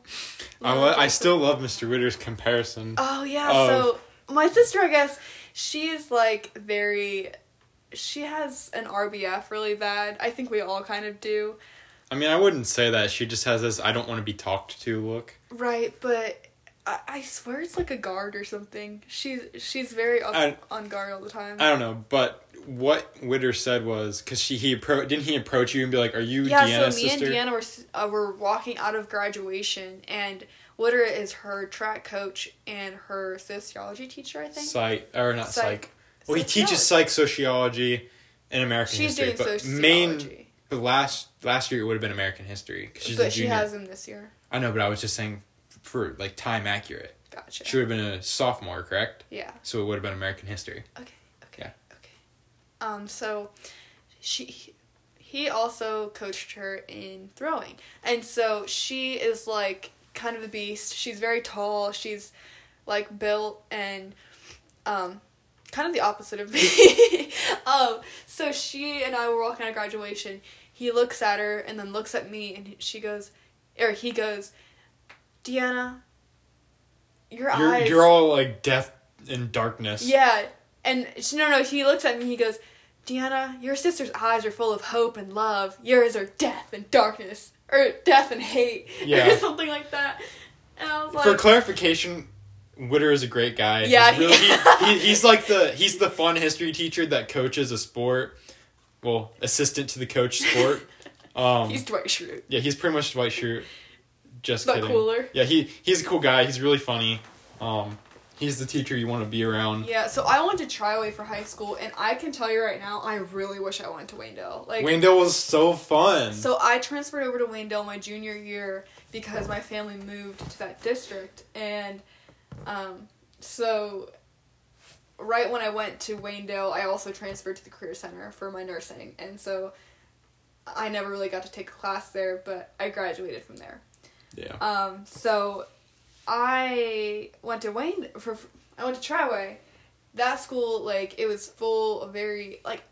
Speaker 1: I, lo- I still love Mr. Ritter's comparison.
Speaker 2: Oh yeah.
Speaker 1: of-
Speaker 2: So my sister, I guess, she's like very. She has an RBF really bad. I think we all kind of do.
Speaker 1: I mean, I wouldn't say that. She just has this I don't want to be talked to look.
Speaker 2: Right, but I, I swear it's like a guard or something. She's she's very up,
Speaker 1: I-
Speaker 2: on guard all the time.
Speaker 1: I don't know, but what Witter said was because she he appro- didn't he approach you and be like, "Are you
Speaker 2: yeah,
Speaker 1: Deanna's
Speaker 2: so me
Speaker 1: sister?"
Speaker 2: and Deanna were uh, were walking out of graduation, and Witter is her track coach and her sociology teacher. I think
Speaker 1: Psych or not psych.
Speaker 2: Psych.
Speaker 1: Well, he teaches psych sociology and American
Speaker 2: She's
Speaker 1: history,
Speaker 2: doing
Speaker 1: but
Speaker 2: sociology,
Speaker 1: main but last last year it would have been American history 'cause she's a
Speaker 2: but she has him this year.
Speaker 1: I know, but I was just saying for like time accurate.
Speaker 2: Gotcha.
Speaker 1: She would have been a sophomore, correct?
Speaker 2: Yeah.
Speaker 1: So it would have been American history.
Speaker 2: Okay. Okay.
Speaker 1: Yeah.
Speaker 2: Okay. Um. So, she, he also coached her in throwing, and so she is like kind of a beast. She's very tall. She's like built and, um, kind of the opposite of me. um. So she and I were walking out of graduation. He looks at her and then looks at me, and she goes, or he goes, Deanna. Your
Speaker 1: You're
Speaker 2: eyes.
Speaker 1: you're all like death in darkness.
Speaker 2: Yeah, and she, no, no, he looks at me. He goes, "Deanna, your sister's eyes are full of hope and love. Yours are death and darkness, or death and hate,
Speaker 1: Yeah.
Speaker 2: or something like that." And I was like,
Speaker 1: For clarification, Witter is a great guy.
Speaker 2: Yeah,
Speaker 1: he's, really,
Speaker 2: he-
Speaker 1: he, he, he's like the he's the fun history teacher that coaches a sport. Well, assistant to the coach sport. Um,
Speaker 2: "He's Dwight Schrute."
Speaker 1: yeah, he's pretty much Dwight Schrute. Just
Speaker 2: But
Speaker 1: kidding.
Speaker 2: cooler.
Speaker 1: Yeah, he he's a cool guy. He's really funny. Um, he's the teacher you want to be around.
Speaker 2: Yeah, so I went to Triway for high school, and I can tell you right now, I really wish I went to Waynedale. Like,
Speaker 1: Waynedale was so fun.
Speaker 2: So I transferred over to Waynedale my junior year because my family moved to that district, and um, so right when I went to Waynedale, I also transferred to the Career Center for my nursing, and so I never really got to take a class there, but I graduated from there.
Speaker 1: Yeah.
Speaker 2: Um, so I went to Wayne for I went to Triway. That school, like, it was full of very like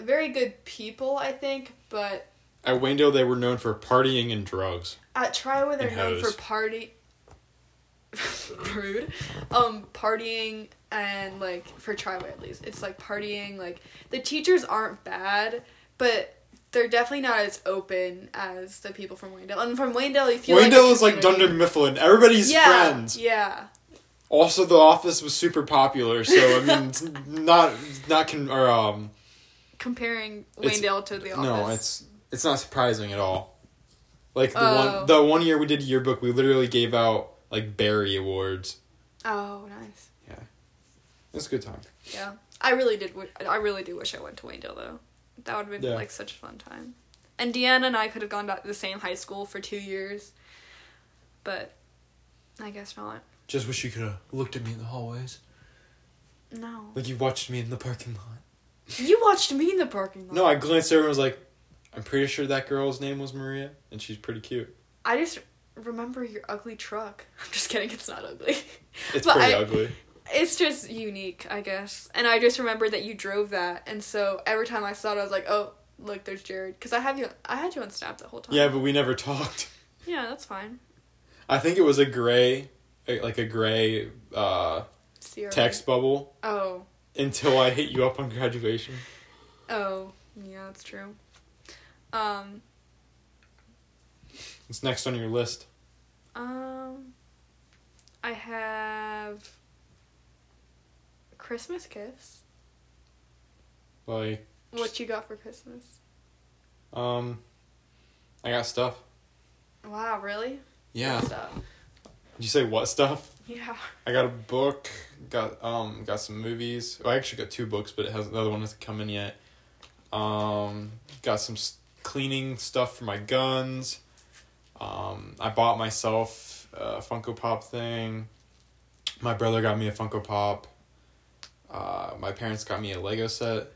Speaker 2: very good people, I think, but
Speaker 1: At Waynedale, they were known for partying and drugs.
Speaker 2: at Triway they're known for party rude. Um partying and like for Triway at least. It's like partying, like the teachers aren't bad, but they're definitely not as open as the people from Waynedale. And from Waynedale you feel like a
Speaker 1: is like. Dunder Mifflin. Everybody's
Speaker 2: yeah,
Speaker 1: friends.
Speaker 2: Yeah.
Speaker 1: Also, The Office was super popular, so I mean, it's not not con or um.
Speaker 2: Comparing Waynedale to the office.
Speaker 1: No, it's it's not surprising at all. Like the
Speaker 2: Oh.
Speaker 1: one the one year we did yearbook, we literally gave out like Barry awards.
Speaker 2: Oh, nice.
Speaker 1: Yeah, it was a good time.
Speaker 2: Yeah, I really did. wi- I really do wish I went to Waynedale though. That would have been
Speaker 1: Yeah.
Speaker 2: like such a fun time. And Deanna and I could have gone back to the same high school for two years, but I guess not.
Speaker 1: Just wish you could have looked at me in the hallways,
Speaker 2: No,
Speaker 1: like you watched me in the parking lot.
Speaker 2: you watched me in the parking lot.
Speaker 1: No, I glanced over and was like, I'm pretty sure that girl's name was Maria, and she's pretty cute.
Speaker 2: I just remember your ugly truck. I'm just kidding. It's not ugly.
Speaker 1: It's
Speaker 2: But
Speaker 1: pretty
Speaker 2: I-
Speaker 1: ugly.
Speaker 2: It's just unique, I guess. And I just remember that you drove that, and so every time I saw it, I was like, "Oh, look, there's Jared." Because I have you, I had you on Snap the whole time.
Speaker 1: Yeah, but we never talked.
Speaker 2: yeah, that's fine.
Speaker 1: I think it was a gray, like a gray uh, text bubble
Speaker 2: Oh,
Speaker 1: until I hit you up on graduation.
Speaker 2: oh, yeah, that's true. Um,
Speaker 1: It's next on your list.
Speaker 2: um, I have Christmas gifts.
Speaker 1: Like,
Speaker 2: What you got for Christmas?
Speaker 1: um, I got stuff.
Speaker 2: Wow, really?
Speaker 1: Yeah. Did you say what stuff?
Speaker 2: Yeah.
Speaker 1: I got a book. Got um got some movies. Well, I actually got two books, but it has the other one hasn't come in yet. Um, got some s- cleaning stuff for my guns. Um, I bought myself a Funko Pop thing. My brother got me a Funko Pop. Uh, my parents got me a Lego set.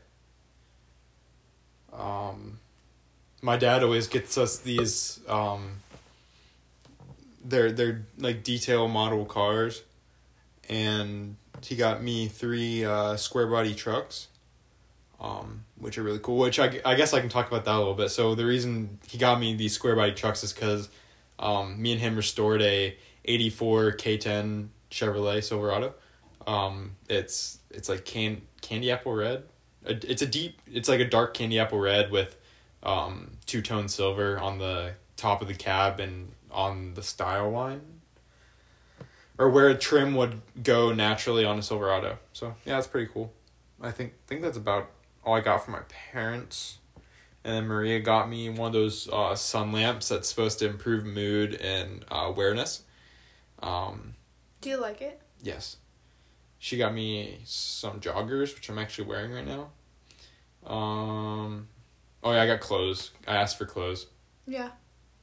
Speaker 1: Um, my dad always gets us these um. They're they're like detail model cars, and he got me three uh, square body trucks, um, which are really cool. Which I, I guess I can talk about that a little bit. So the reason he got me these square body trucks is because um, me and him restored a eighty four K ten Chevrolet Silverado. Um, it's it's like can candy apple red. It's a deep. It's like a dark candy apple red with um, two tone silver on the top of the cab and on the style line or where a trim would go naturally on a Silverado. So yeah, that's pretty cool. I think think that's about all I got from my parents. And then Maria got me one of those uh, sun lamps that's supposed to improve mood and uh, awareness. Um,
Speaker 2: Do you like it?
Speaker 1: yes, she got me some joggers, which I'm actually wearing right now. Um, oh yeah, I got clothes. I asked for clothes.
Speaker 2: Yeah.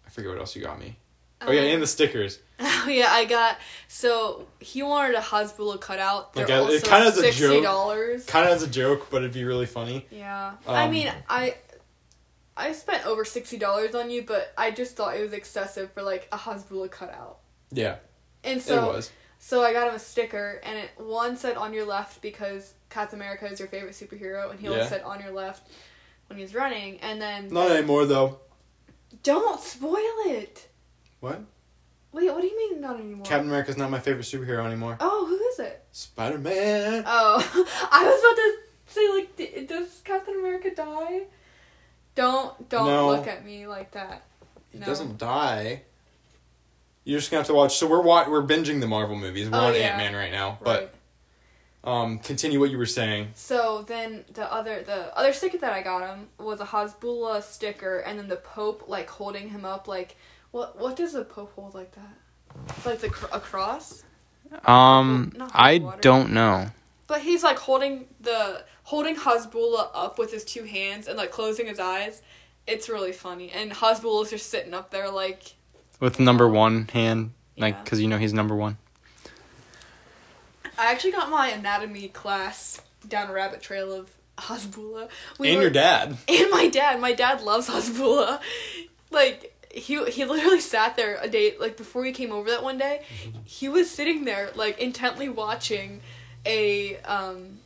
Speaker 1: I forget what else you got me. Oh yeah, and the stickers.
Speaker 2: Oh yeah, I got so he wanted a Hasbulla cutout. They're
Speaker 1: Like, uh, it kinda is a joke.
Speaker 2: dollars.
Speaker 1: Kind of as a joke, but it'd be really funny.
Speaker 2: Yeah, I
Speaker 1: Um,
Speaker 2: mean, I I spent over sixty dollars on you, but I just thought it was excessive for like a Hasbulla cutout.
Speaker 1: Yeah,
Speaker 2: And
Speaker 1: it
Speaker 2: so
Speaker 1: was.
Speaker 2: So I got him a sticker, and it one said on your left because Captain America is your favorite superhero, and he
Speaker 1: Yeah.
Speaker 2: always said on your left when he's running, and then
Speaker 1: Not anymore though.
Speaker 2: don't spoil it.
Speaker 1: What?
Speaker 2: Wait, what do you mean not anymore?
Speaker 1: Captain America's not my favorite superhero anymore.
Speaker 2: oh, who is it?
Speaker 1: Spider Man.
Speaker 2: Oh, I was about to say like, d- does Captain America die? Don't don't
Speaker 1: No.
Speaker 2: look at me like that.
Speaker 1: He
Speaker 2: No.
Speaker 1: doesn't die. You're just gonna have to watch. So we're wa- we're binging the Marvel movies. We're
Speaker 2: Oh,
Speaker 1: on
Speaker 2: yeah.
Speaker 1: Ant Man right now.
Speaker 2: Right.
Speaker 1: But um, continue what you were saying.
Speaker 2: So then the other the other sticker that I got him was a Hasbulla sticker, and then the Pope like holding him up like what what does the Pope hold like that? Like the cr- a cross,
Speaker 1: Um,
Speaker 2: Not
Speaker 1: I
Speaker 2: water.
Speaker 1: don't know.
Speaker 2: but he's like holding the holding Hasbulla up with his two hands and like closing his eyes. It's really funny, and Hasbulla's just sitting up there like
Speaker 1: With number one hand, like
Speaker 2: Yeah.
Speaker 1: because you know he's number one.
Speaker 2: I actually got my anatomy class down a rabbit trail of Hasbullah. We
Speaker 1: and
Speaker 2: were-
Speaker 1: your dad.
Speaker 2: and my dad. My dad loves Hasbullah. Like he he literally sat there a day like before he came over that one day. He was sitting there like intently watching a um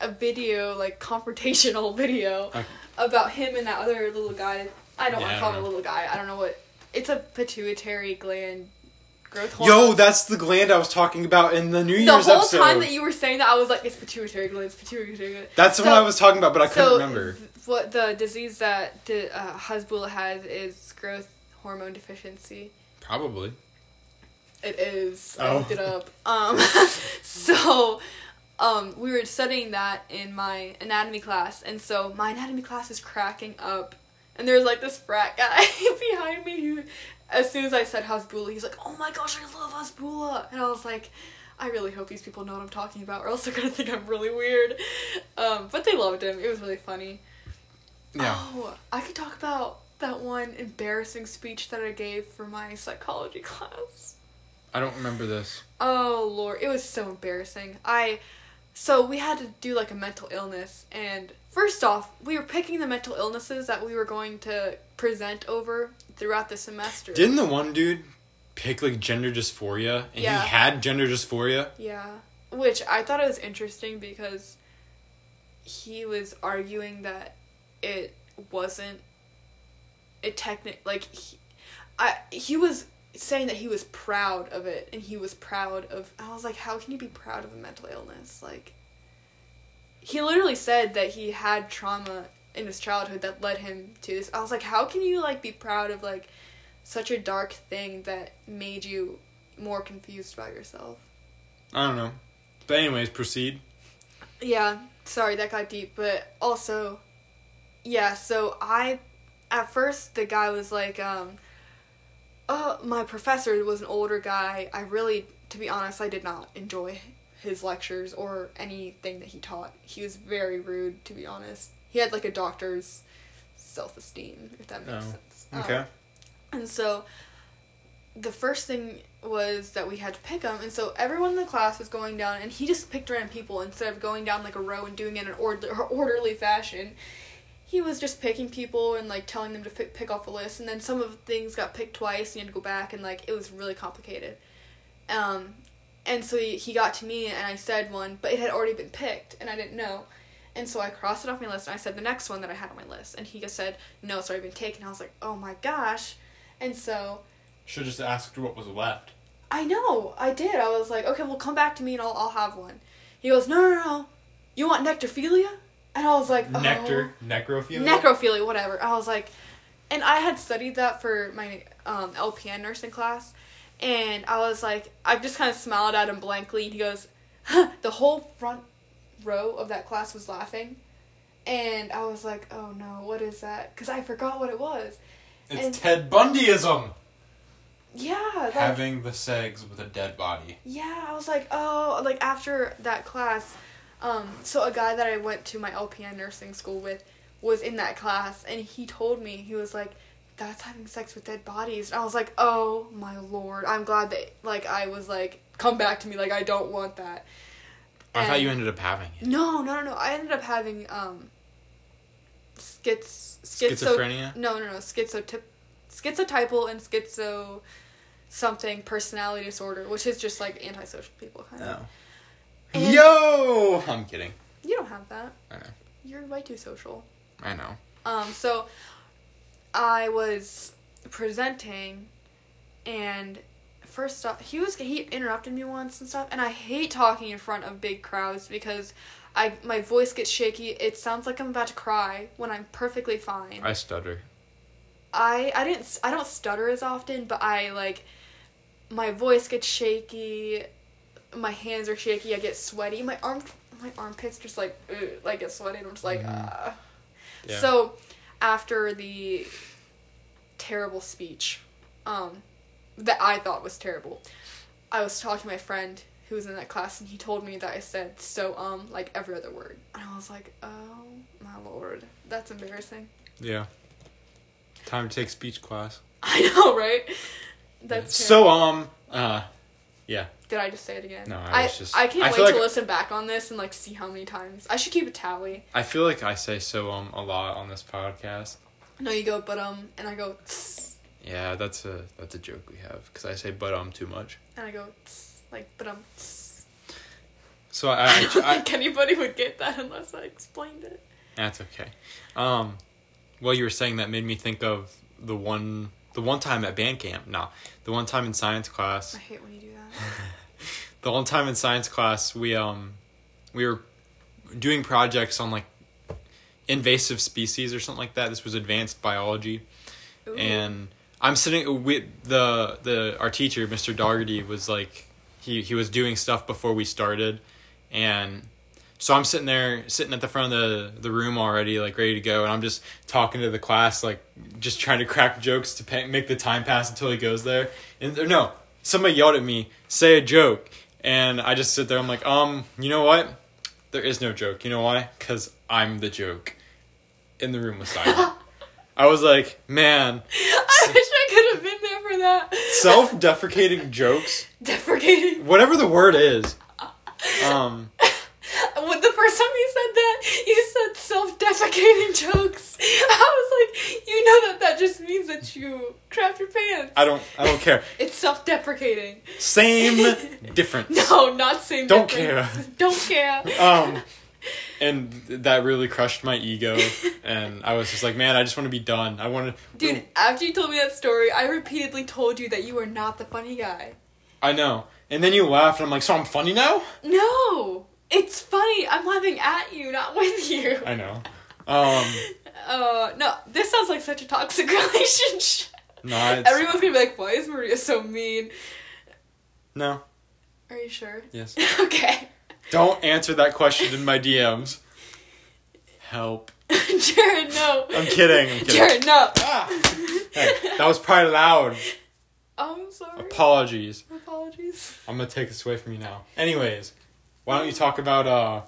Speaker 2: a video like confrontational video
Speaker 1: Okay.
Speaker 2: about him and that other little guy. I don't want
Speaker 1: Yeah,
Speaker 2: to
Speaker 1: I
Speaker 2: call
Speaker 1: don't
Speaker 2: him a
Speaker 1: know.
Speaker 2: little guy. I don't know what. It's a pituitary gland growth hormone.
Speaker 1: Yo, that's the gland I was talking about in the New
Speaker 2: the
Speaker 1: Year's
Speaker 2: whole
Speaker 1: episode.
Speaker 2: time that you were saying that, I was like, it's pituitary gland. It's pituitary gland.
Speaker 1: that's the
Speaker 2: So-
Speaker 1: one I was talking about, but I couldn't remember.
Speaker 2: th- what the disease that the, uh, Hasbulla has is growth hormone deficiency.
Speaker 1: Probably.
Speaker 2: It is. I
Speaker 1: Oh.
Speaker 2: looked it up. Um, so, um, we were studying that in my anatomy class, and so my anatomy class is cracking up, and there's like this frat guy behind me who, as soon as I said Hasbulla, he's like, "Oh my gosh, I love Hasbulla," and I was like. I really hope these people know what I'm talking about, or else they're gonna think I'm really weird. Um, but they loved him. It was really funny.
Speaker 1: Yeah.
Speaker 2: Oh, I could talk about that one embarrassing speech that I gave for my psychology class.
Speaker 1: I don't remember this.
Speaker 2: Oh lord, it was so embarrassing. I so we had to do like a mental illness and first off, we were picking the mental illnesses that we were going to present over throughout the semester.
Speaker 1: Didn't the one dude pick like gender dysphoria and
Speaker 2: Yeah.
Speaker 1: he had gender dysphoria?
Speaker 2: Yeah. Which I thought it was interesting because he was arguing that it wasn't it technic like he, I he was saying that he was proud of it and he was proud of I was like how can you be proud of a mental illness like he literally said that he had trauma in his childhood that led him to this I was like how can you like be proud of like such a dark thing that made you more confused about yourself
Speaker 1: I don't know. But anyways, proceed.
Speaker 2: Yeah, sorry that got deep, but also, yeah. So I, at first, the guy was like, um, "Oh, my professor was an older guy. I really, to be honest, I did not enjoy his lectures or anything that he taught. He was very rude, to be honest. He had like a doctor's self-esteem, if that makes
Speaker 1: Oh,
Speaker 2: sense.
Speaker 1: Okay.
Speaker 2: Um, and so the first thing was that we had to pick them, and so everyone in the class was going down, and he just picked random people instead of going down like a row and doing it in an ord- orderly fashion. He was just picking people and like telling them to pick, pick off a list, and then some of the things got picked twice, and you had to go back, and like it was really complicated. Um, and so he, he got to me, and I said one, but it had already been picked, and I didn't know. And so I crossed it off my list, and I said the next one that I had on my list, and he just said, "No, it's already been taken." I was like, "Oh my gosh!" And so
Speaker 1: Should just asked what was left.
Speaker 2: I know, I did. I was like, okay, well, come back to me and I'll, I'll have one. He goes, no, no, no. You want necrophilia? And I was like, oh.
Speaker 1: Nectar, necrophilia.
Speaker 2: Necrophilia, whatever. I was like, and I had studied that for my um, LPN nursing class. And I was like, I just kind of smiled at him blankly. And he goes, huh, the whole front row of that class was laughing. And I was like, oh no, what is that? Because I forgot what it was.
Speaker 1: It's
Speaker 2: And-
Speaker 1: Ted Bundyism.
Speaker 2: Yeah. Like,
Speaker 1: Having the segs with a dead body.
Speaker 2: Yeah, I was like, oh, like after that class, um, so a guy that I went to my LPN nursing school with was in that class, and he told me he was like, "That's having sex with dead bodies." And I was like, "Oh my lord, I'm glad that like I was like, come back to me, like I don't want that."
Speaker 1: I thought you ended up having it.
Speaker 2: No, no, no, no. I ended up having um, schiz schizo
Speaker 1: Schizophrenia?
Speaker 2: No, no, no. Schizotyp schizotypal and schizo something personality disorder, which is just like antisocial people kind of.
Speaker 1: Oh.
Speaker 2: And-
Speaker 1: Yo! I'm kidding.
Speaker 2: You don't have that.
Speaker 1: I know.
Speaker 2: You're way too social.
Speaker 1: I know.
Speaker 2: Um, so I was presenting, and first off, he was he interrupted me once and stuff, and I hate talking in front of big crowds because I my voice gets shaky. It sounds like I'm about to cry when I'm perfectly fine.
Speaker 1: I stutter.
Speaker 2: I I didn't I don't stutter as often, but I like my voice gets shaky, my hands are shaky, I get sweaty, my arm my armpits just like like get sweaty. And I'm just like
Speaker 1: Mhm.
Speaker 2: ah.
Speaker 1: Yeah.
Speaker 2: So after the terrible speech, um, that I thought was terrible, I was talking to my friend who was in that class, and he told me that I said so um like every other word, and I was like, oh my lord, that's embarrassing.
Speaker 1: Yeah. Time to take speech class.
Speaker 2: I know, right? That's
Speaker 1: so um uh yeah.
Speaker 2: Did I just say it again?
Speaker 1: No, I
Speaker 2: I
Speaker 1: was just-
Speaker 2: I can't
Speaker 1: I
Speaker 2: wait
Speaker 1: feel
Speaker 2: to listen back on this and like see how many times. I should keep a tally.
Speaker 1: I feel like I say so um a lot on this podcast.
Speaker 2: No, you go but um, and I go tss,
Speaker 1: Yeah, that's a that's a joke we have because I say but um too much.
Speaker 2: and I go tss, like but um. tss.
Speaker 1: So I,
Speaker 2: I
Speaker 1: I,
Speaker 2: don't think anybody would get that unless I explained it.
Speaker 1: that's okay. Um, what you were saying that made me think of the one the one time at band camp. No, the one time in science class.
Speaker 2: I hate when you do that.
Speaker 1: the one time in science class we um we were doing projects on like invasive species or something like that. This was advanced biology.
Speaker 2: Ooh.
Speaker 1: and I'm sitting with the the our teacher, Mr. Dougherty, was like he he was doing stuff before we started, and so I'm sitting there sitting at the front of the the room already, like ready to go, and I'm just talking to the class, like just trying to crack jokes to pay, make the time pass until he goes there. And no, somebody yelled at me, "Say a joke," and I just sit there. I'm like, um, you know what? There is no joke. You know why? Because I'm the joke. In the room was silent. I was like, man,
Speaker 2: I wish I could have been there for that.
Speaker 1: self deprecating jokes,
Speaker 2: Deprecating.
Speaker 1: whatever the word is. Um,
Speaker 2: When the first time you said that, you said self-defecating jokes. I was like, you know that that just means that you crap your pants.
Speaker 1: I don't, I don't care.
Speaker 2: It's self-deprecating.
Speaker 1: Same difference.
Speaker 2: No, not same.
Speaker 1: Don't
Speaker 2: difference. Don't care.
Speaker 1: Um, and that really crushed my ego, and I was just like, man, I just want to be done. I want to,
Speaker 2: Dude, after you told me that story, I repeatedly told you that you were not the funny guy.
Speaker 1: I know. And then you laughed, and I'm like, so I'm funny now.
Speaker 2: No, it's funny. I'm laughing at you, not with you.
Speaker 1: I know. Um,
Speaker 2: Uh, no, this sounds like such a toxic relationship.
Speaker 1: no, it's,
Speaker 2: Everyone's gonna be like, "Why is Maria so mean?"
Speaker 1: no,
Speaker 2: Are you sure?
Speaker 1: yes.
Speaker 2: okay.
Speaker 1: Don't answer that question in my DMs. Help.
Speaker 2: Jared, no.
Speaker 1: I'm kidding. I'm kidding.
Speaker 2: Jared, no.
Speaker 1: Ah. Hey, that was probably loud.
Speaker 2: I'm sorry.
Speaker 1: Apologies.
Speaker 2: Apologies.
Speaker 1: I'm gonna take this away from you now. Anyways, why don't you talk about uh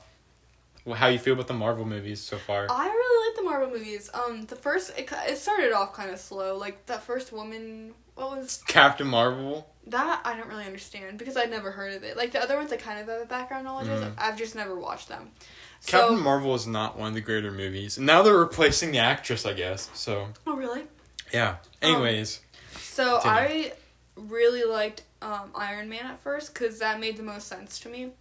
Speaker 1: how you feel about the Marvel movies so far?
Speaker 2: I really like the Marvel movies. Um, the first it, it started off kind of slow. Like that first woman, what was
Speaker 1: Captain Marvel.
Speaker 2: that? I don't really understand because I'd never heard of it. Like the other ones, I kind of have a background knowledge. of.
Speaker 1: Mhm.
Speaker 2: I've just never watched them.
Speaker 1: Captain
Speaker 2: So,
Speaker 1: Marvel is not one of the greater movies. Now they're replacing the actress, I guess. So
Speaker 2: oh really?
Speaker 1: yeah. Anyways,
Speaker 2: So
Speaker 1: Continue.
Speaker 2: I really liked um, Iron Man at first because that made the most sense to me.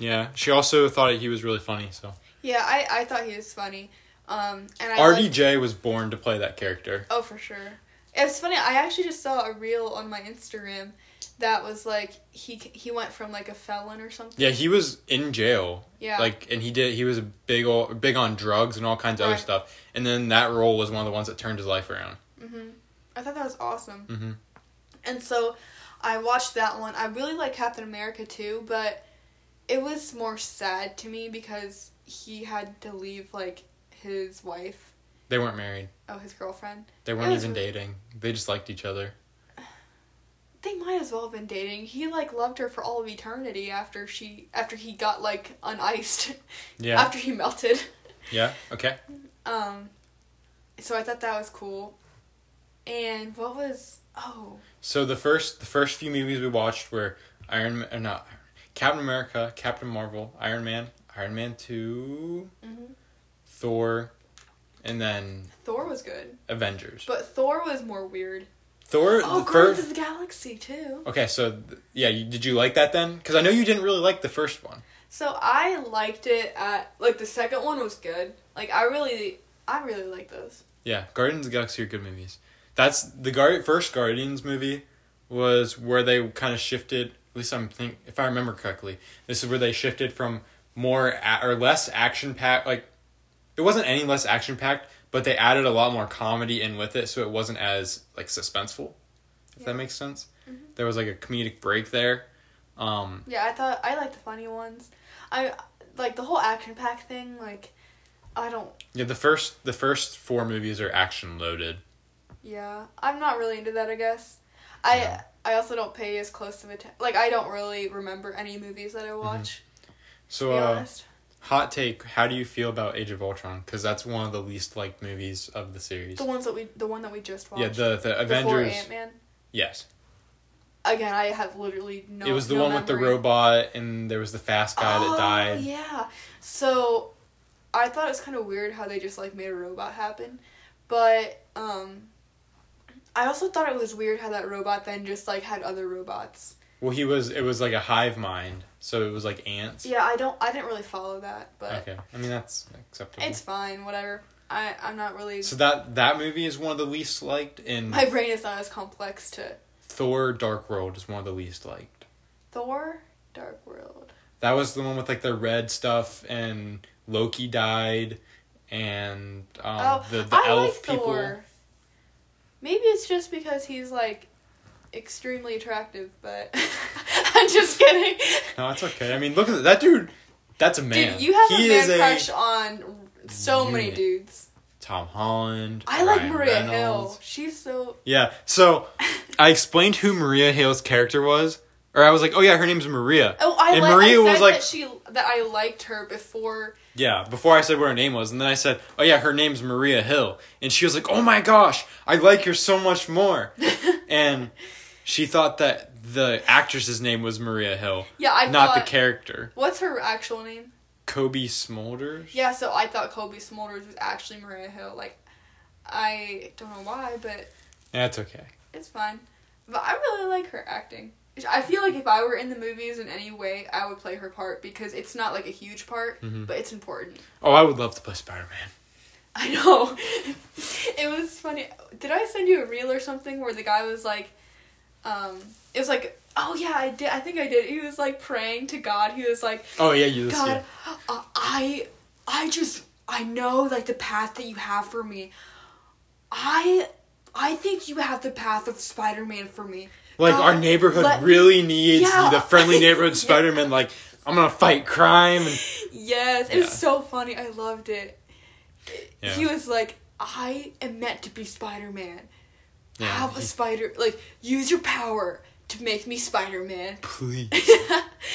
Speaker 1: Yeah. She also thought he was really funny. So
Speaker 2: Yeah, I, I thought he was funny. Um, and I liked-
Speaker 1: RDJ was born to play that character.
Speaker 2: Oh, for sure. It's funny. I actually just saw a reel on my Instagram that was like he he went from like a felon or something.
Speaker 1: Yeah, he was in jail.
Speaker 2: Yeah.
Speaker 1: Like, and he did. He was a big old, big on drugs and all kinds of other stuff. And then that role was one of the ones that turned his life around.
Speaker 2: hmm I thought that was awesome.
Speaker 1: hmm
Speaker 2: And so I watched that one. I really like Captain America too, but it was more sad to me because he had to leave like his wife,
Speaker 1: They weren't married.
Speaker 2: oh his girlfriend.
Speaker 1: They weren't even
Speaker 2: really-
Speaker 1: dating. They just liked each other.
Speaker 2: They might as well have been dating. He like loved her for all of eternity after she after he got like uniced.
Speaker 1: Yeah.
Speaker 2: after he melted.
Speaker 1: yeah. Okay.
Speaker 2: Um, so I thought that was cool. And what was oh
Speaker 1: So the first the first few movies we watched were Iron Man, uh, not Captain America, Captain Marvel, Iron Man, Iron Man 2
Speaker 2: mhm.
Speaker 1: Thor, and then
Speaker 2: Thor was good,
Speaker 1: Avengers.
Speaker 2: but Thor was more weird.
Speaker 1: Thor
Speaker 2: Oh,
Speaker 1: the
Speaker 2: Guardians
Speaker 1: first.
Speaker 2: of the Galaxy too.
Speaker 1: Okay, so th- yeah, you, did you like that then? Because I know you didn't really like the first one.
Speaker 2: So I liked it at like the second one was good. Like I really, I really like those.
Speaker 1: Yeah, Guardians of the Galaxy are good movies. That's the Guard first Guardians movie was where they kind of shifted. At least I'm think if I remember correctly, this is where they shifted from more a- or less action packed. Like it wasn't any less action packed, but they added a lot more comedy in with it, so it wasn't as like suspenseful. If
Speaker 2: Yeah.
Speaker 1: that makes sense.
Speaker 2: Mhm.
Speaker 1: There was like a comedic break there. Um,
Speaker 2: Yeah, I thought I liked the funny ones. I like the whole action pack thing. Like, I don't.
Speaker 1: yeah, the first the first four movies are action loaded.
Speaker 2: Yeah, I'm not really into that. I guess. I
Speaker 1: Yeah.
Speaker 2: I also don't pay as close of attention. Like, I don't really remember any movies that I watch.
Speaker 1: So
Speaker 2: to be
Speaker 1: uh. Hot take: How do you feel about Age of Ultron? Because that's one of the least liked movies of the series.
Speaker 2: The ones that we, the one that we just watched.
Speaker 1: Yeah, the the
Speaker 2: Before
Speaker 1: Avengers.
Speaker 2: Ant Man.
Speaker 1: Yes.
Speaker 2: again, I have literally no.
Speaker 1: it was the
Speaker 2: no
Speaker 1: one with the robot, and there was the fast guy
Speaker 2: oh,
Speaker 1: that died.
Speaker 2: Yeah. So I thought it was kind of weird how they just like made a robot happen, but um, I also thought it was weird how that robot then just like had other robots.
Speaker 1: Well, he was. It was like a hive mind, so it was like ants.
Speaker 2: Yeah, I don't. I didn't really follow that, but
Speaker 1: Okay, I mean that's acceptable.
Speaker 2: it's fine. Whatever. I I'm not really.
Speaker 1: so that that movie is one of the least liked, in.
Speaker 2: my brain is not as complex to
Speaker 1: Thor: Dark World is one of the least liked.
Speaker 2: Thor, Dark World.
Speaker 1: That was the one with like the red stuff, and Loki died, and um,
Speaker 2: oh,
Speaker 1: the the
Speaker 2: I
Speaker 1: elf
Speaker 2: like
Speaker 1: people.
Speaker 2: Thor. Maybe it's just because he's like extremely attractive, but I'm just kidding.
Speaker 1: No, it's okay. I mean, look at that, that dude. That's a man.
Speaker 2: Dude, you have
Speaker 1: he
Speaker 2: a man
Speaker 1: a
Speaker 2: crush on so many dudes.
Speaker 1: Tom Holland.
Speaker 2: I like Maria
Speaker 1: Reynolds.
Speaker 2: Hill. She's so.
Speaker 1: Yeah. So I explained who Maria Hill's character was, or I was like, oh yeah, her name's Maria.
Speaker 2: Oh, I,
Speaker 1: And Maria
Speaker 2: I said
Speaker 1: was like-
Speaker 2: that she that I liked her before.
Speaker 1: Yeah. Before I said what her name was, and then I said, oh yeah, her name's Maria Hill, and she was like, oh my gosh, I like her so much more, and she thought that the actress's name was Maria Hill,
Speaker 2: Yeah, I
Speaker 1: not
Speaker 2: thought.
Speaker 1: the character.
Speaker 2: What's her actual name?
Speaker 1: Cobie Smulders.
Speaker 2: Yeah, so I thought Cobie Smulders was actually Maria Hill. Like, I don't know why, but
Speaker 1: That's okay.
Speaker 2: it's fine. But I really like her acting. I feel like if I were in the movies in any way, I would play her part because it's not like a huge part,
Speaker 1: Mhm.
Speaker 2: but it's important.
Speaker 1: Oh, I would love to play Spider Man.
Speaker 2: I know. it was funny. Did I send you a reel or something where the guy was like, um, it was like, oh yeah, I did. I think I did. He was like praying to God. He was like,
Speaker 1: Oh yeah, you.
Speaker 2: God, uh, I, I just, I know like the path that you have for me. I, I think you have the path of Spider Man for me.
Speaker 1: Like
Speaker 2: God,
Speaker 1: our neighborhood
Speaker 2: let-
Speaker 1: really needs
Speaker 2: Yeah.
Speaker 1: the friendly neighborhood
Speaker 2: Yeah.
Speaker 1: Spider Man. Like I'm gonna fight crime and
Speaker 2: Yes, it
Speaker 1: Yeah.
Speaker 2: was so funny. I loved it.
Speaker 1: Yeah.
Speaker 2: He was like, I am meant to be Spider Man.
Speaker 1: yeah,
Speaker 2: have a spider like use your power to make me Spider Man.
Speaker 1: please.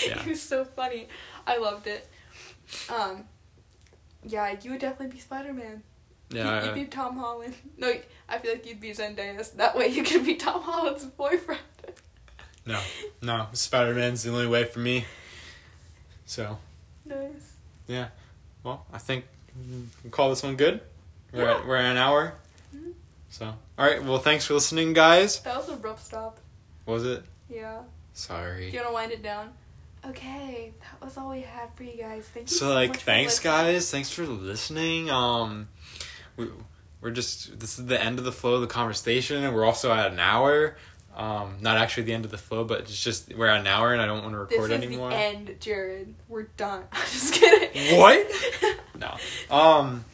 Speaker 2: It was so funny. I loved it. Um yeah, you would definitely be Spider Man.
Speaker 1: Yeah,
Speaker 2: you'd
Speaker 1: I-
Speaker 2: be Tom Holland. No, I feel like you'd be Zendaya. That way you could be Tom Holland's boyfriend.
Speaker 1: No, no. Spider Man's the only way for me. So
Speaker 2: Nice. Yeah.
Speaker 1: Well, I think we call this one good. We're
Speaker 2: Yeah.
Speaker 1: at, we're at an hour.
Speaker 2: Mhm.
Speaker 1: So all right. Well, thanks for listening, guys.
Speaker 2: That was a rough stop.
Speaker 1: Was it?
Speaker 2: Yeah.
Speaker 1: Sorry.
Speaker 2: Do you want to wind it down? Okay, that was all we had for you guys. Thank you
Speaker 1: So
Speaker 2: so
Speaker 1: like, thanks guys. Thanks for listening. Um, we we're just this is the end of the flow of the conversation, and we're also at an hour. Um, not actually the end of the flow, but it's just we're at an hour, and I don't want to record This
Speaker 2: is
Speaker 1: anymore.
Speaker 2: the end, Jared. We're done. I'm just kidding.
Speaker 1: What? No. Um.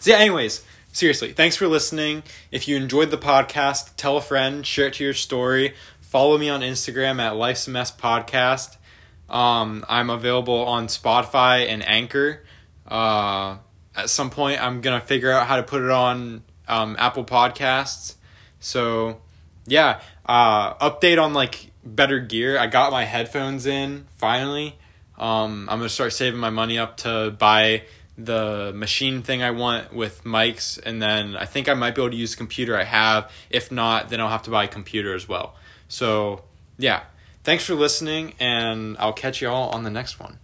Speaker 1: So yeah. Anyways, seriously, thanks for listening. If you enjoyed the podcast, tell a friend, share it to your story. Follow me on Instagram at Life's Mess Podcast. Um, I'm available on Spotify and Anchor. Uh, at some point, I'm gonna figure out how to put it on um, Apple Podcasts. So, yeah. Uh, update on like better gear. I got my headphones in finally. Um, I'm gonna start saving my money up to buy the machine thing I want with mics, and then I think I might be able to use the computer I have. If not, then I'll have to buy a computer as well. So, yeah. Thanks for listening, and I'll catch you all on the next one.